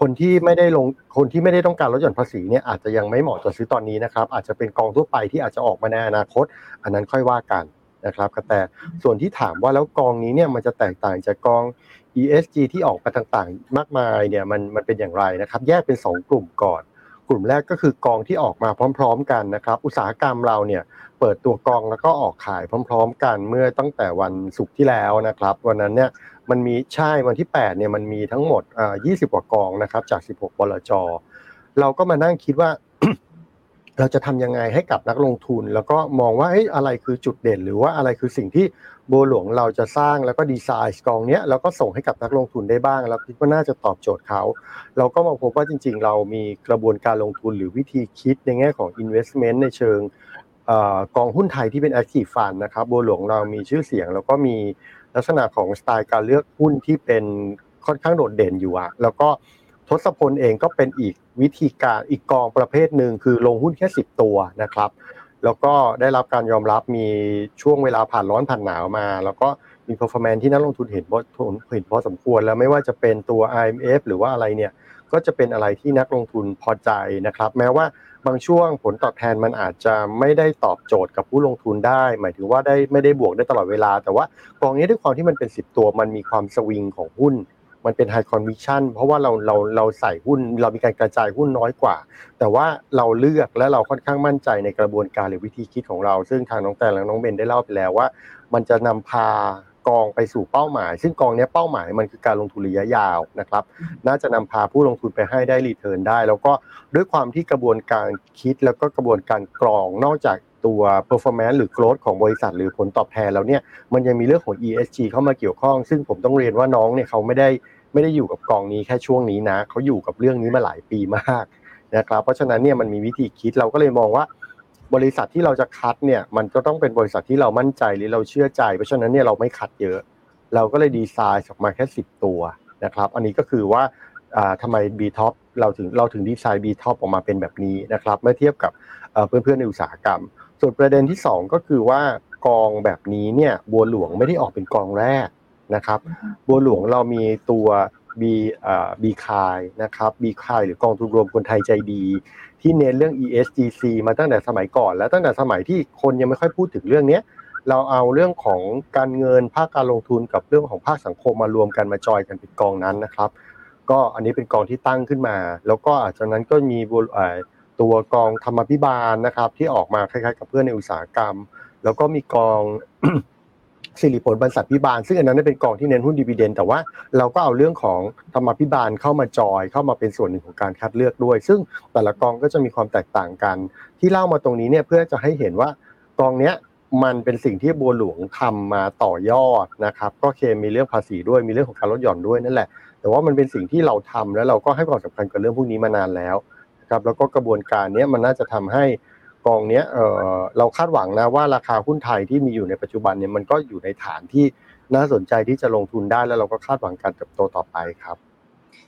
คนที่ไม่ได้ลงคนที่ไม่ได้ต้องการลดหย่อนภาษีเนี่ยอาจจะยังไม่เหมาะจะซื้อตอนนี้นะครับอาจจะเป็นกองทั่วไปที่อาจจะออกมาในอนาคต อันนั้นค่อยว่ากัน นะครับแต่ส่วนที่ถามว่าแล้วกองนี้เนี่ยมันจะแตกต่างจากกอง ESG ที่ออกมาต่างๆ มากมายเนี่ยมันมันเป็นอย่างไรนะครับแยกเป็น 2 กลุ่มก่อน กลุ่มแรกก็คือกองที่ออกมาพร้อม ๆ กันนะครับ อุตสาหกรรมเราเนี่ยเปิดตัวกองแล้วก็ออกขายพร้อม ๆ กันเมื่อตั้งแต่วันศุกร์ที่แล้วนะครับ วันนั้นเนี่ยมันมีใช่วันที่8เนี่ยมันมีทั้งหมดอ่า20 กว่ากองนะครับจาก 16บลจเราก็มานั่งคิดว่า เราจะทำยังไงให้กับนักลงทุน แล้วก็มองว่าเฮ้ยอะไรคือจุดเด่น หรือว่าอะไรคือสิ่งที่โบหลวงเราจะสร้างแล้วก็ดีไซน์กองเนี้ยแล้วก็ส่งให้กับนักลงทุนได้บ้าง แล้วคิดว่าน่าจะตอบโจทย์เขา เราก็มาพบว่าจริง ๆ เรามีกระบวนการลงทุนหรือวิธีคิดในแง่ของ investment ในเชิงกองหุ้นไทยที่เป็น active fund นะครับโบหลวงเรามีชื่อเสียง แล้วก็มีลักษณะของสไตล์การเลือกหุ้นที่เป็นค่อนข้างโดดเด่นอยู่อะแล้วก็ ทศพลเองก็เป็นอีกวิธีการอีกกองประเภทหนึ่งคือลงหุ้นแค่ 10 ตัวนะครับ แล้วก็ได้รับการยอมรับมีช่วงเวลาผ่านร้อนผ่านหนาวมา แล้วก็มี performance ที่นักลงทุนเห็นพอเห็นพอสมควรแล้วไม่ว่าจะเป็นตัว IMF หรือว่าอะไรเนี่ยก็จะเป็นอะไรที่นักลงทุนพอใจนะครับ แม้ว่าบางช่วงผลตอบแทนมันอาจจะไม่ได้ตอบโจทย์กับผู้ลงทุนได้ หมายถึงว่าได้ไม่ได้บวกได้ตลอดเวลา แต่ว่ากองนี้ด้วยความที่มันเป็น 10 ตัวมันมีความสวิงของหุ้น มันเป็นไฮคอนวิชั่นเพราะว่าเราเราเราใส่หุ้น เรามีการกระจายหุ้นน้อยกว่า แต่ว่าเราเลือกและเราค่อนข้างมั่นใจในกระบวนการหรือวิธีคิดของเรา ซึ่งทางน้องแต่และน้องเบนได้เล่าไปแล้วว่า มันจะนำพากองไปสู่เป้าหมาย ซึ่งกองนี้เป้าหมายมันคือการลงทุนระยะยาวนะครับ น่าจะนำพาผู้ลงทุนไปให้ได้รีเทิร์นได้ แล้วก็ด้วยความที่กระบวนการคิดแล้วก็กระบวนการกรองนอกจาก ตัว performance หรือ growth ของบริษัทหรือผลตอบแทนแล้วเนี่ยมันยังมีเรื่องของ ESG เข้ามาเกี่ยวข้อง ซึ่งผมต้องเรียนว่าน้องเนี่ยเขาไม่ได้ไม่ได้อยู่กับกองนี้แค่ช่วงนี้นะเขาอยู่กับเรื่องนี้มาหลายปีมากนะครับเพราะฉะนั้นเนี่ยมันมีวิธีคิดเราก็เลยมองว่า บริษัทที่เราจะคัดเนี่ยมันก็ต้องเป็นบริษัทที่เรามั่นใจหรือเราเชื่อใจ เพราะฉะนั้นเนี่ยเราไม่คัดเยอะ เราก็เลยดีไซน์ออกมาแค่ 10 ตัวนะครับอันนี้ก็คือว่าทำไม B Top เราถึงเราถึงดีไซน์ B Top ออกมาเป็นแบบนี้นะครับเมื่อเทียบกับเพื่อนๆในอุตสาหกรรม ส่วนประเด็นที่ 2 ก็คือว่ากองแบบนี้เนี่ยบัวหลวงไม่ได้ออกเป็นกองแรกนะครับ บัวหลวงเรามีตัว B อ่า B คายนะครับ B คายหรือกองทุนรวมคนไทยใจดี ที่เน้นเรื่อง ESGC มาตั้งแต่สมัยก่อน และตั้งแต่สมัยที่คนยังไม่ค่อยพูดถึงเรื่องนี้เราเอาเรื่องของการเงินภาคการลงทุนกับเรื่องของภาคสังคมมารวมกันมาจอยกันเป็นกองนั้นนะครับ ก็อันนี้เป็นกองที่ตั้งขึ้นมา แล้วก็อาจจะนั้นก็มี ตัวกองธรรมพิบาลนะครับ ที่ออกมาคล้ายๆ กับเพื่อนในอุตสาหกรรม แล้วก็มีกองสิริผลบรรษัทพิบาล ซึ่งอันนั้นเป็นกองที่เน้นหุ้นดีเวเดนแต่ว่าเราก็เอาเรื่องของธรรมพิบาลเข้ามาจอยเข้ามาเป็นส่วนหนึ่งของการคัดเลือกด้วย ซึ่งแต่ละกองก็จะมีความแตกต่างกัน ที่เล่ามาตรงนี้เนี่ยเพื่อจะให้เห็นว่ากองเนี้ยมันเป็นสิ่งที่บัวหลวงทำมาต่อยอดนะครับก็เคมีเรื่องภาษีด้วยมีเรื่องของการลดหย่อนด้วยนั่นแหละ แต่ว่ามันเป็นสิ่งที่เราทำแล้วเราก็ให้ความสำคัญกับเรื่องพวกนี้มานานแล้ว ครับแล้วก็กระบวนการนี้มันน่าจะทำให้กองเนี้ยเออเราคาดหวังนะว่าราคาหุ้นไทยที่มีอยู่ในปัจจุบันเนี่ยมันก็อยู่ในฐานที่น่าสนใจที่จะลงทุนได้แล้วเราก็คาดหวังการเติบโตต่อไปครับ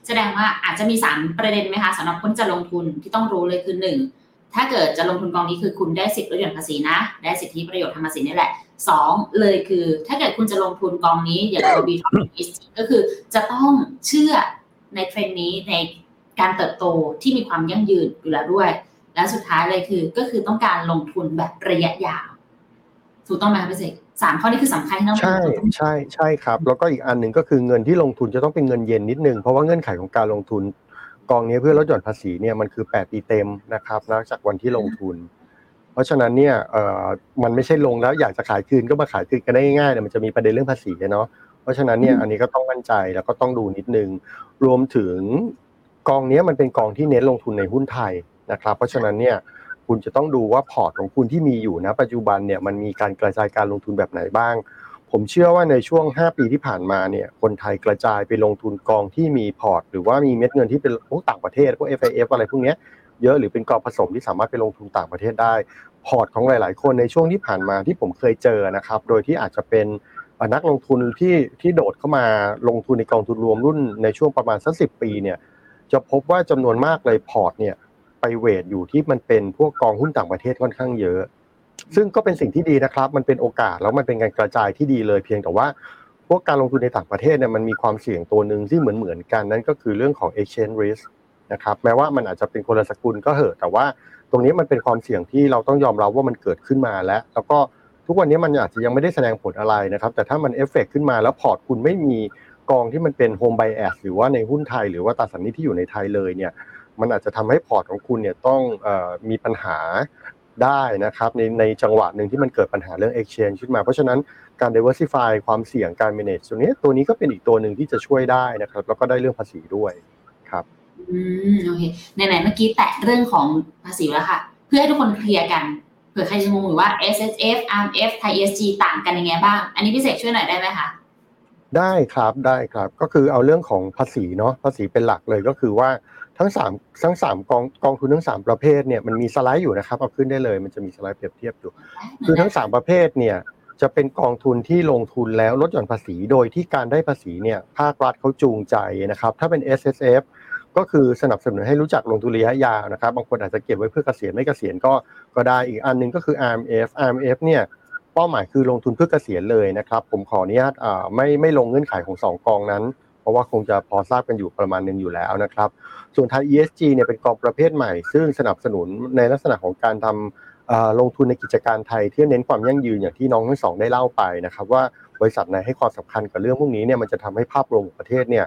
แสดงว่าอาจจะมีสามประเด็นไหมคะสำหรับคนจะลงทุนที่ต้องรู้เลยคือหนึ่งถ้าเกิดจะลงทุนกองนี้คือคุณได้สิทธิลดหย่อนภาษีนะ ได้สิทธิประโยชน์ทางภาษีนี่แหละสองเลยคือ ถ้าเกิดคุณจะลงทุนกองนี้อย่างตัวบีทอปก็คือจะต้องเชื่อในเทรนด์นี้ใน การเติบโตที่มีความยั่งยืนอยู่แล้วด้วย และสุดท้ายเลยคือ ก็คือต้องการลงทุนแบบระยะยาวถูกต้องไหมคะพี่เสกสามข้อนี้คือสำคัญที่ต้องใช่ใช่ใช่ครับ แล้วก็อีกอันหนึ่งก็คือเงินที่ลงทุนจะต้องเป็นเงินเย็นนิดนึง เพราะว่าเงื่อนไขของการลงทุน กองนี้เพื่อลดหย่อนภาษีเนี่ยมันคือ 8 ปีเต็มนะครับนับจากวันที่ลงทุน เพราะฉะนั้นเนี่ยเอ่อมันไม่ใช่ลงแล้วอยากจะขายคืนก็มาขายคืนกันได้ง่ายๆเนี่ยมันจะมีประเด็นเรื่องภาษีเนาะเพราะฉะนั้นเนี่ยอันนี้ก็ต้องมั่นใจแล้วก็ต้องดูนิดนึง รวมถึง กองนี้มันเป็นกองที่เน้นลงทุนในหุ้นไทยนะครับ เพราะฉะนั้นเนี่ยคุณจะต้องดูว่าพอร์ตของคุณที่มีอยู่นะปัจจุบันเนี่ยมันมีการกระจายการลงทุนแบบไหนบ้าง ผมเชื่อว่าในช่วง 5 ปีที่ผ่านมาเนี่ยคนไทยกระจายไปลงทุนกองที่มีพอร์ต หรือว่ามีเม็ดเงินที่เป็นพวกต่างประเทศพวก FIF อะไรพวกนี้เยอะหรือเป็นกองผสมที่สามารถไปลงทุนต่างประเทศได้ พอร์ตของหลาย ๆ คนในช่วงที่ผ่านมาที่ผมเคยเจอนะครับโดยที่อาจจะเป็นนักลงทุนที่ที่โดดเข้ามาลงทุนในกองทุนรวมรุ่นในช่วงประมาณสักสิบปีเนี่ย จะพบว่าจำนวนมากเลยพอร์ตเนี่ยไป weight อยู่ที่มันเป็นพวกกองหุ้นต่างประเทศค่อนข้างเยอะ ซึ่งก็เป็นสิ่งที่ดีนะครับ มันเป็นโอกาสแล้วมันเป็นการกระจายที่ดีเลยเพียงแต่ว่า พวกการลงทุนในต่างประเทศเนี่ยมันมีความเสี่ยงตัวหนึ่งที่เหมือนเหมือนกันนั่นก็คือเรื่องของ exchange risk นะครับแม้ว่ามันอาจจะเป็นคนละสกุลก็เหอะแต่ว่าตรงนี้มันเป็นความเสี่ยงที่เราต้องยอมรับว่ามันเกิดขึ้นมาแล้ว แล้วก็ทุกวันนี้มันอาจจะยังไม่ได้แสดงผลอะไรนะครับ แต่ถ้ามันเอฟเฟกขึ้นมาแล้วพอร์ตคุณไม่มี กองที่มันเป็น home bias หรือว่าในหุ้นไทย หรือว่าตราสารหนี้ที่อยู่ในไทยเลยเนี่ยมันอาจจะทำให้พอร์ตของคุณเนี่ยต้องมีปัญหาได้นะครับในในจังหวะหนึ่งที่มันเกิดปัญหาเรื่อง exchange ขึ้นมา เพราะฉะนั้นการ diversify ความเสี่ยงการ manage ตัวนี้ตัวนี้ก็เป็นอีกตัวหนึ่งที่จะช่วยได้นะครับ แล้วก็ได้เรื่องภาษีด้วยครับอืมโอเคไหนๆเมื่อกี้แตะเรื่องของภาษีแล้วค่ะ เพื่อให้ทุกคนเคลียร์กันเผื่อใครจะงงอยู่ว่า S S F R M F ไทย ESG ต่างกันยังไงบ้าง อันนี้พี่เสกช่วยหน่อยได้ไหมคะ ได้ครับได้ครับ ก็คือเอาเรื่องของภาษีเนาะภาษีเป็นหลักเลยก็คือว่าทั้งสามทั้งสามกองกองทุนทั้งสามประเภทเนี่ยมันมีสไลด์อยู่นะครับเอาขึ้นได้เลยมันจะมีสไลด์เปรียบเทียบอยู่ คือทั้งสามประเภทเนี่ยจะเป็นกองทุนที่ลงทุนแล้วลดหย่อนภาษี โดยที่การได้ภาษีเนี่ยภาครัฐเขาจูงใจนะครับ ถ้าเป็น S S F ก็คือสนับสนุนให้รู้จักลงทุนระยะยาวนะครับ บางคนอาจจะเก็บไว้เพื่อเกษียณไม่เกษียณก็ก็ได้อีกอันนึงก็คือ RMF RMF เนี่ย เป้าหมายคือลงทุนเพื่อเกษียณเลยนะครับ ผมขออนุญาตไม่ไม่ลงเงื่อนไขของ 2 กองนั้น เพราะว่าคงจะพอทราบกันอยู่ประมาณนึงอยู่แล้วนะครับ ส่วนไทย ESG เนี่ยเป็นกองประเภทใหม่ ซึ่งสนับสนุนในลักษณะของการทำลงทุนในกิจการไทยที่เน้นความยั่งยืนอย่างที่น้องทั้งสองได้เล่าไปนะครับ ว่าบริษัทไหนให้ความสำคัญกับเรื่องพวกนี้เนี่ยมันจะทำให้ภาพรวมของประเทศเนี่ย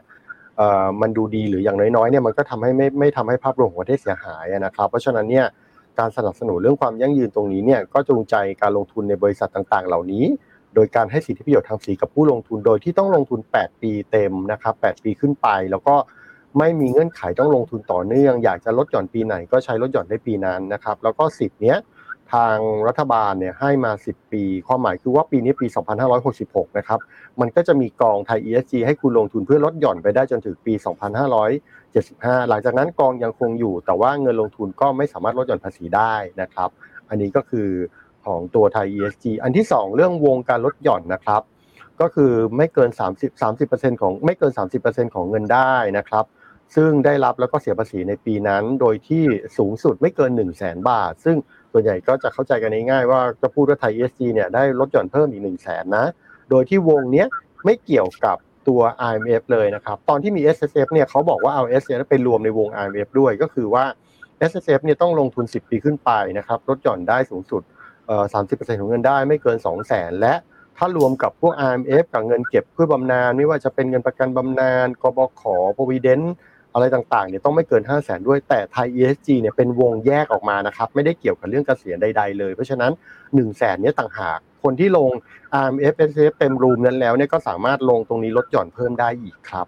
มันดูดีหรืออย่างน้อยๆเนี่ยมันก็ทำให้ไม่ไม่ทำให้ภาพรวมของประเทศเสียหายนะครับ เพราะฉะนั้นเนี่ย การสนับสนุนเรื่องความยั่งยืนตรงนี้เนี่ยก็จูงใจการลงทุนในบริษัทต่างๆ เหล่านี้ โดยการให้สิทธิประโยชน์ทางสีกับผู้ลงทุนโดยที่ต้องลงทุน 8 ปีเต็มนะครับ8ปีขึ้นไป แล้วก็ไม่มีเงื่อนไขต้องลงทุนต่อเนื่อง อยากจะลดหย่อนปีไหนก็ใช้ลดหย่อนได้ปีนั้นนะครับ แล้วก็สิทธิ์เนี้ย ทางรัฐบาลเนี่ยให้มา 10 ปี ความหมายคือว่าปีนี้ปี 2566 นะครับ มันก็จะมีกองไทย ESG ให้คุณลงทุนเพื่อลดหย่อนไปได้จนถึงปี 2575 หลังจากนั้นกองยังคงอยู่ แต่ว่าเงินลงทุนก็ไม่สามารถลดหย่อนภาษีได้นะครับ อันนี้ก็คือของตัวไทย ESG อันที่ 2 เรื่องวงการลดหย่อนนะครับ ก็คือไม่เกิน 30 30%ของไม่เกิน 30%ของเงินได้นะครับซึ่งได้รับแล้วก็เสียภาษีในปีนั้น โดยที่สูงสุดไม่เกิน 1 0 0 0 0แบาท ซึ่ง ส่วนใหญ่ก็จะเข้าใจกันง่ายๆว่าจะพูดว่าไทย ESG เนี่ยได้ลดหย่อนเพิ่มอีก1 0 0 0 0แสนนะ โดยที่วงเนี้ยไม่เกี่ยวกับตัว IMF เลยนะครับ ตอนที่มี S S F เนี่ยเขาบอกว่าเอา S S F ไปรวมในวง IMF ด้วยก็คือว่า S S F เนี่ยต้องลงทุน 10 ปีขึ้นไปนะครับลดหย่อนได้สูงสุดเอ่อ30%ของเงินได้ไม่เกิน 2 0 0 0 0 0และถ้ารวมกับพวก IMF กับเงินเก็บเพื่อบำนาญไม่ว่าจะเป็นเงินประกันบำนาญกบข Provident อะไรต่างๆเนี่ยต้องไม่เกิน 5 0 0แสนด้วยแต่ไทย ESG เนี่ยเป็นวงแยกออกมานะครับไม่ได้เกี่ยวกับเรื่องเกษียณใดๆเลย เพราะฉะนั้น 1 0 0 0 0แสนเนี่ยต่างหาก คนที่ลง RMF SF เต็มรูมนั้นแล้วเนี่ยก็สามารถลงตรงนี้ลดหย่อนเพิ่มได้อีกครับ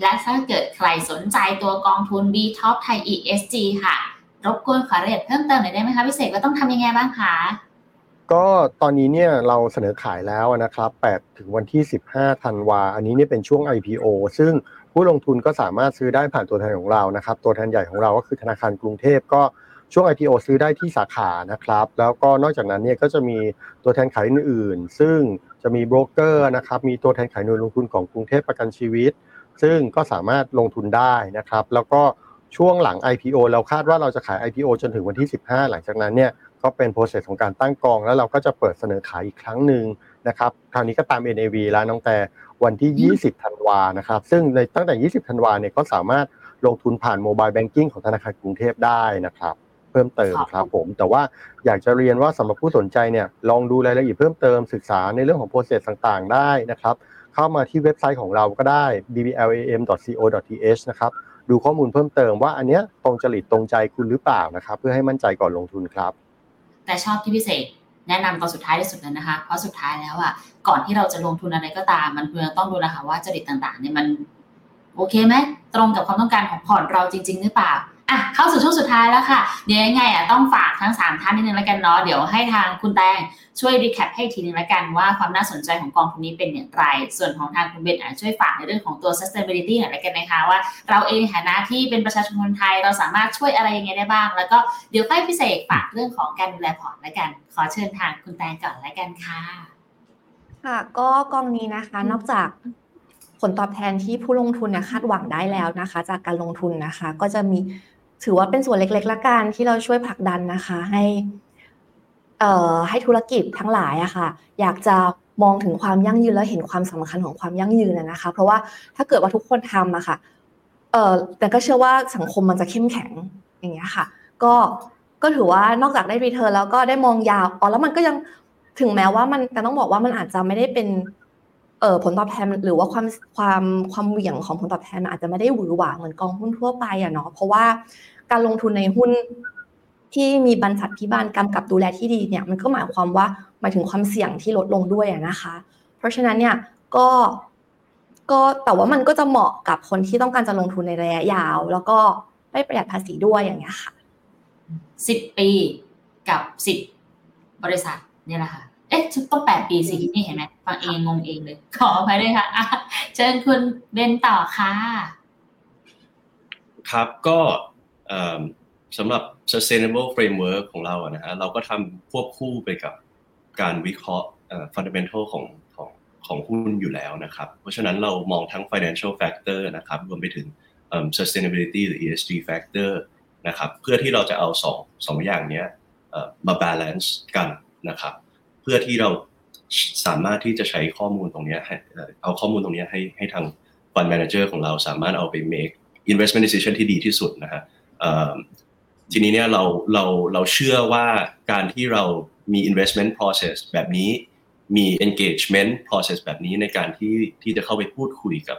และถ้าเกิดใครสนใจตัวกองทุน B Top Thai ESG ค่ะ รบกวนขอรายละเอียดเพิ่มเติมหน่อยได้ไหมคะพิเศษว่าต้องทำยังไงบ้างคะก็ตอนนี้เนี่ยเราเสนอขายแล้วนะครับ 8 ถึงวันที่ 15 ธันวา อันนี้เนี่ยเป็นช่วง IPO ซึ่ง ผู้ลงทุนก็สามารถซื้อได้ผ่านตัวแทนของเรานะครับ ตัวแทนใหญ่ของเราก็คือธนาคารกรุงเทพก็ช่วง IPO ซื้อได้ที่สาขานะครับ แล้วก็นอกจากนั้นเนี่ยก็จะมีตัวแทนขายอื่นๆ ซึ่งจะมีโบรกเกอร์นะครับ มีตัวแทนขายหน่วยลงทุนของกรุงเทพประกันชีวิต ซึ่งก็สามารถลงทุนได้นะครับ แล้วก็ช่วงหลัง IPO เราคาดว่าเราจะขาย IPO จนถึงวันที่ 15 หลังจากนั้นเนี่ยก็เป็นโปรเซสของการตั้งกอง แล้วเราก็จะเปิดเสนอขายอีกครั้งหนึ่งนะครับ คราวนี้ก็ตาม NAV แล้วน้องแต่ วันที่ 20 ธันวานะครับ ซึ่งในตั้งแต่ 20 ธันวาเนี่ยก็สามารถลงทุนผ่าน mobile banking ของธนาคารกรุงเทพได้นะครับเพิ่มเติมครับผม แต่ว่าอยากจะเรียนว่าสำหรับผู้สนใจเนี่ยลองดูรายละเอียดเพิ่มเติมศึกษาในเรื่องของ process ต่างๆ ได้นะครับ เข้ามาที่เว็บไซต์ของเราก็ได้ bblam.co.th นะครับดูข้อมูลเพิ่มเติมว่าอันเนี้ยตรงจริตตรงใจคุณหรือเปล่านะครับ เพื่อให้มั่นใจก่อนลงทุนครับ แต่ชอบที่พี่เสกแนะนำตอนสุดท้ายที่สุดนั้นนะคะ เพราะสุดท้ายแล้วอะก่อนที่เราจะลงทุนอะไรก็ตาม มันควรต้องดูนะคะว่าจริตต่างๆเนี่ยมันโอเคไหมตรงกับความต้องการของพอร์ตเราจริง ๆ หรือเปล่า อะเข้าสู่ช่วงสุดท้ายแล้วค่ะ เดี๋ยวยังไงอะต้องฝากทั้ง 3 ท่านนิดนึงแล้วกันเนาะเดี๋ยวให้ทางคุณแตงช่วย recap ให้ทีนึงแล้วกันว่าความน่าสนใจของกองทุนนี้เป็นอย่างไร ส่วนของทางคุณเบนอาจช่วยฝากในเรื่องของตัว sustainability หน่อยแล้วกันนะคะว่าเราเองในฐานะที่เป็นประชาชนคนไทยเราสามารถช่วยอะไรยังไงได้บ้าง แล้วก็เดี๋ยวค่อยพิเศษฝากเรื่องของการดูแลพอร์ตแล้วกัน ขอเชิญทางคุณแตงก่อนแล้วกันค่ะค่ะก็กองนี้นะคะนอกจากผลตอบแทนที่ผู้ลงทุนเนี่ยคาดหวังได้แล้วนะคะ จากการลงทุนนะคะ ก็จะมี ถือว่าเป็นส่วนเล็กๆละกันที่เราช่วยผลักดันนะคะ ให้ให้ธุรกิจทั้งหลายอะค่ะ อยากจะมองถึงความยั่งยืนและเห็นความสำคัญของความยั่งยืนนะคะ เพราะว่าถ้าเกิดว่าทุกคนทำอะค่ะเออแต่ก็เชื่อว่าสังคมมันจะเข้มแข็งอย่างเงี้ยค่ะ ก็ก็ถือว่านอกจากได้รีเทิร์นแล้วก็ได้มองยาวอ๋อแล้วมันก็ยังถึงแม้ว่ามันแต่ต้องบอกว่ามันอาจจะไม่ได้เป็น เออผลตอบแทนหรือว่าความความความเหวี่ยงของผลตอบแทนอาจจะไม่ได้หวือหวาเหมือนกองหุ้นทั่วไปอะเนาะเพราะว่าการลงทุนในหุ้นที่มีบรรษัทพิบาลกำกับดูแลที่ดีเนี่ยมันก็หมายความว่าหมายถึงความเสี่ยงที่ลดลงด้วยอะนะคะ เพราะฉะนั้นเนี่ยก็ก็แต่ว่ามันก็จะเหมาะกับคนที่ต้องการจะลงทุนในระยะยาว แล้วก็ได้ประหยัดภาษีด้วยอย่างเงี้ยค่ะสิบปีกับสิบบริษัทเนี่ยแหละค่ะ เอ๊ะต้องแปดปีสินี่เห็นไหมฟังเองงงเองเลย ขออภัยด้วยค่ะเชิญคุณเบนต่อค่ะ ครับก็สำหรับ sustainable framework ของเราอะนะฮะเราก็ทำควบคู่ไปกับการวิเคราะห์ fundamental ของของของหุ้นอยู่แล้วนะครับ เพราะฉะนั้นเรามองทั้ง financial factor นะครับรวมไปถึง sustainability หรือ ESG factor นะครับเพื่อที่เราจะเอาสองสองอย่างนี้มา balance กันนะครับ เพื่อที่เราสามารถที่จะใช้ข้อมูลตรงนี้เอาข้อมูลตรงนี้ให้ให้ทาง fund manager ของเราสามารถเอาไป make investment decision ที่ดีที่สุดนะฮะทีนี้เนี่ยเราเราเราเชื่อว่าการที่เรามี investment process แบบนี้มี engagement process แบบนี้ในการที่ที่จะเข้าไปพูดคุยกับ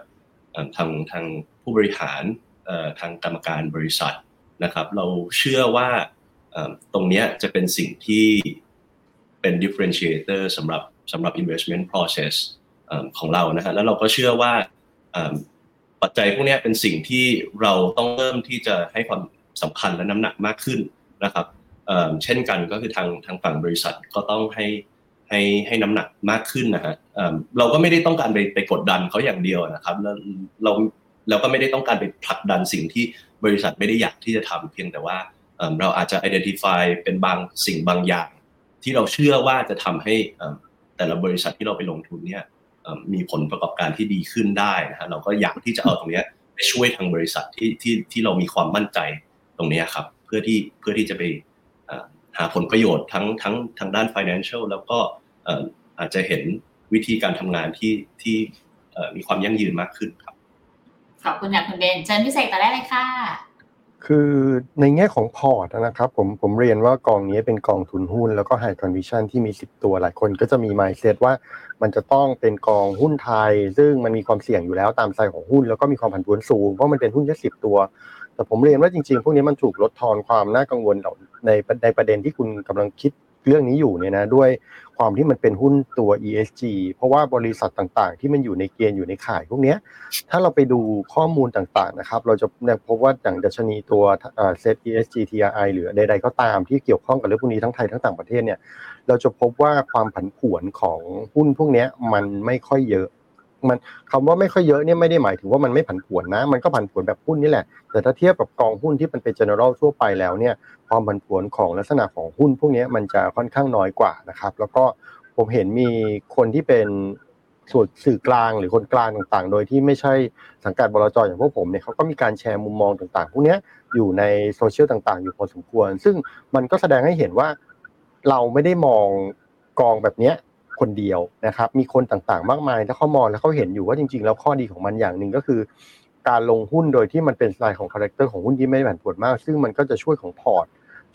ทางทางผู้บริหารทางกรรมการบริษัทนะครับ เราเชื่อว่าตรงนี้จะเป็นสิ่งที่ เป็น differentiator สำหรับสำหรับ investment process ของเรานะฮะแล้วเราก็เชื่อว่าปัจจัยพวกนี้เป็นสิ่งที่เราต้องเริ่มที่จะให้ความสำคัญและน้ำหนักมากขึ้นนะครับเช่นกันก็คือทางทางฝั่งบริษัทก็ต้องให้ให้ให้น้ำหนักมากขึ้นนะฮะเราก็ไม่ได้ต้องการไปไปกดดันเขาอย่างเดียวนะครับเราเราเราก็ไม่ได้ต้องการไปผลักดันสิ่งที่บริษัทไม่ได้อยากที่จะทำเพียงแต่ว่าเราอาจจะ identify เป็นบางสิ่งบางอย่าง ที่เราเชื่อว่าจะทำให้แต่ละบริษัทที่เราไปลงทุนเนี่ยมีผลประกอบการที่ดีขึ้นได้นะฮะเราก็อยากที่จะเอาตรงนี้ไปช่วยทางบริษัทที่ที่ที่เรามีความมั่นใจตรงนี้ครับ เพื่อที่เพื่อที่จะไปหาผลประโยชน์ทั้งทั้งทางด้าน financial แล้วก็อาจจะเห็นวิธีการทำงานที่ที่มีความยั่งยืนมากขึ้นครับขอบคุณค่ะคุณเบนเชิญพิเศษต่อได้เลยค่ะ คือในแง่ของพอร์ตนะครับผมผมเรียนว่ากองนี้เป็นกองทุนหุ้นแล้วก็ High Conviction ที่มี 10 ตัวหลายคนก็จะมี mindset ว่ามันจะต้องเป็นกองหุ้นไทย ซึ่งมันมีความเสี่ยงอยู่แล้วตามไซของหุ้นแล้วก็มีความผันผวนสูงเพราะมันเป็นหุ้นแค่สิบตัว แต่ผมเรียนว่าจริงๆ พวกนี้มันถูกลดทอนความน่ากังวลในในประเด็นที่คุณกำลังคิดเรื่องนี้อยู่เนี่ยนะด้วย ความที่มันเป็นหุ้นตัว ESG เพราะว่าบริษัทต่างๆ ที่มันอยู่ในเกณฑ์อยู่ในข่ายพวกนี้ถ้าเราไปดูข้อมูลต่างๆนะครับ เราจะพบว่าอย่างดัชนีตัวเซต ESG TRI หรือใดๆก็ตามที่เกี่ยวข้องกับเรื่องพวกนี้ทั้งไทยทั้งต่างประเทศเนี่ย เราจะพบว่าความผันผวนของหุ้นพวกนี้มันไม่ค่อยเยอะ มันคำว่าไม่ค่อยเยอะเนี่ยไม่ได้หมายถึงว่ามันไม่ผันผวนนะ มันก็ผันผวนแบบหุ้นนี่แหละ แต่ถ้าเทียบกับกองหุ้นที่มันเป็น general ทั่วไปแล้วเนี่ยความผันผวนของลักษณะของหุ้นพวกนี้มันจะค่อนข้างน้อยกว่านะครับแล้วก็ผมเห็นมีคนที่เป็นส่วนสื่อกลางหรือคนกลางต่างๆ โดยที่ไม่ใช่สังกัดบลจอย่างพวกผมเนี่ยเขาก็มีการแชร์มุมมองต่างๆ พวกนี้อยู่ในโซเชียลต่างๆ อยู่พอสมควร ซึ่งมันก็แสดงให้เห็นว่าเราไม่ได้มองกองแบบนี้ คนเดียวนะครับ มีคนต่างๆ มากมายถ้าเขามองแล้วเขาเห็นอยู่ว่าจริง ๆ แล้วข้อดีของมันอย่างหนึ่งก็คือ การลงหุ้นโดยที่มันเป็นสไตล์ของ character ของหุ้นที่ไม่ผันผวนมาก ซึ่งมันก็จะช่วยของพอร์ต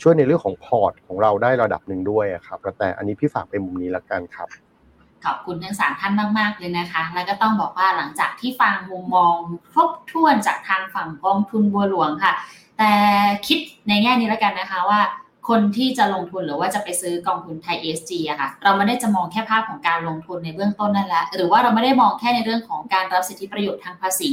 ช่วยในเรื่องของพอร์ตของเราได้ระดับหนึ่งด้วยครับแต่อันนี้พี่ฝากเป็นมุมนี้ละกันครับขอบคุณทั้งสามท่านมาก ๆ เลยนะคะ แล้วก็ต้องบอกว่าหลังจากที่ฟังมุมมองครบถ้วนจากทางฝั่งกองทุนบัวหลวงค่ะ แต่คิดในแง่นี้แล้วกันนะคะว่า คนที่จะลงทุนหรือว่าจะไปซื้อกองทุนไทย ESG อะค่ะ เราไม่ได้จะมองแค่ภาพของการลงทุนในเบื้องต้นนั่นแหละ หรือว่าเราไม่ได้มองแค่ในเรื่องของการรับสิทธิประโยชน์ทางภาษี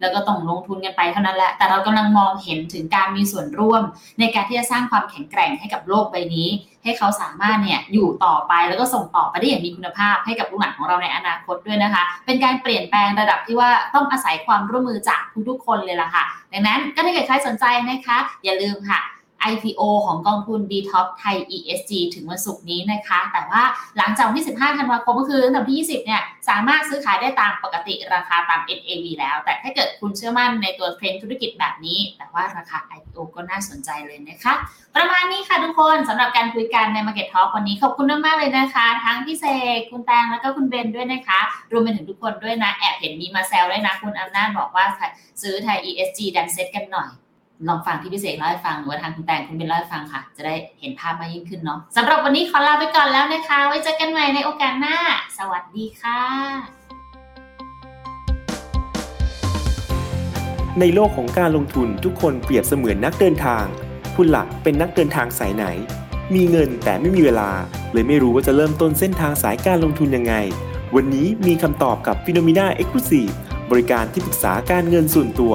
แล้วก็ต้องลงทุนกันไปเท่านั้นแหละ แต่เรากำลังมองเห็นถึงการมีส่วนร่วม ในการที่จะสร้างความแข็งแกร่งให้กับโลกใบนี้ ให้เขาสามารถเนี่ยอยู่ต่อไปแล้วก็ส่งต่อไปได้อย่างมีคุณภาพให้กับลูกหลานของเราในอนาคตด้วยนะคะ เป็นการเปลี่ยนแปลงระดับที่ว่าต้องอาศัยความร่วมมือจากทุกๆคนเลยล่ะค่ะ ดังนั้นก็ถ้าเกิดใครสนใจนะคะ อย่าลืมค่ะ IPO ของกองทุน B Top ไทย ESG ถึงวันศุกร์นี้นะคะ แต่ว่าหลังจากวันที่ 15 ธันวาคมก็คือตั้งแต่วันที่ 20 เนี่ยสามารถซื้อขายได้ตามปกติราคาตาม NAV แล้ว แต่ถ้าเกิดคุณเชื่อมั่นในตัวเทรนด์ธุรกิจแบบนี้ แต่ว่าราคา IPO ก็น่าสนใจเลยนะคะ ประมาณนี้ค่ะทุกคนสำหรับการคุยกันใน Market Talk วันนี้ขอบคุณมากๆเลยนะคะ ทั้งพี่เสกคุณแตงแล้วก็คุณเบนด้วยนะคะ รวมไปถึงทุกคนด้วยนะแอบเห็นมีมาแซวด้วยนะคุณอำนาจบอกว่าซื้อไทย ESG ดันเซ็ตกันหน่อย ลองฟังที่พี่เสกเล่าให้ฟังหรือว่าทางคุณแตงคุณเบนเล่าให้ฟังค่ะ จะได้เห็นภาพมากยิ่งขึ้นเนาะสำหรับวันนี้ขอลาไปก่อนแล้วนะคะ ไว้เจอกันใหม่ในโอกาสหน้า สวัสดีค่ะ ในโลกของการลงทุนทุกคนเปรียบเสมือนนักเดินทาง คุณหลักเป็นนักเดินทางสายไหน มีเงินแต่ไม่มีเวลา เลยไม่รู้ว่าจะเริ่มต้นเส้นทางสายการลงทุนยังไง วันนี้มีคำตอบกับ p h e n o m e n a Exclusive บริการที่ปรึกษาการเงินส่วนตัว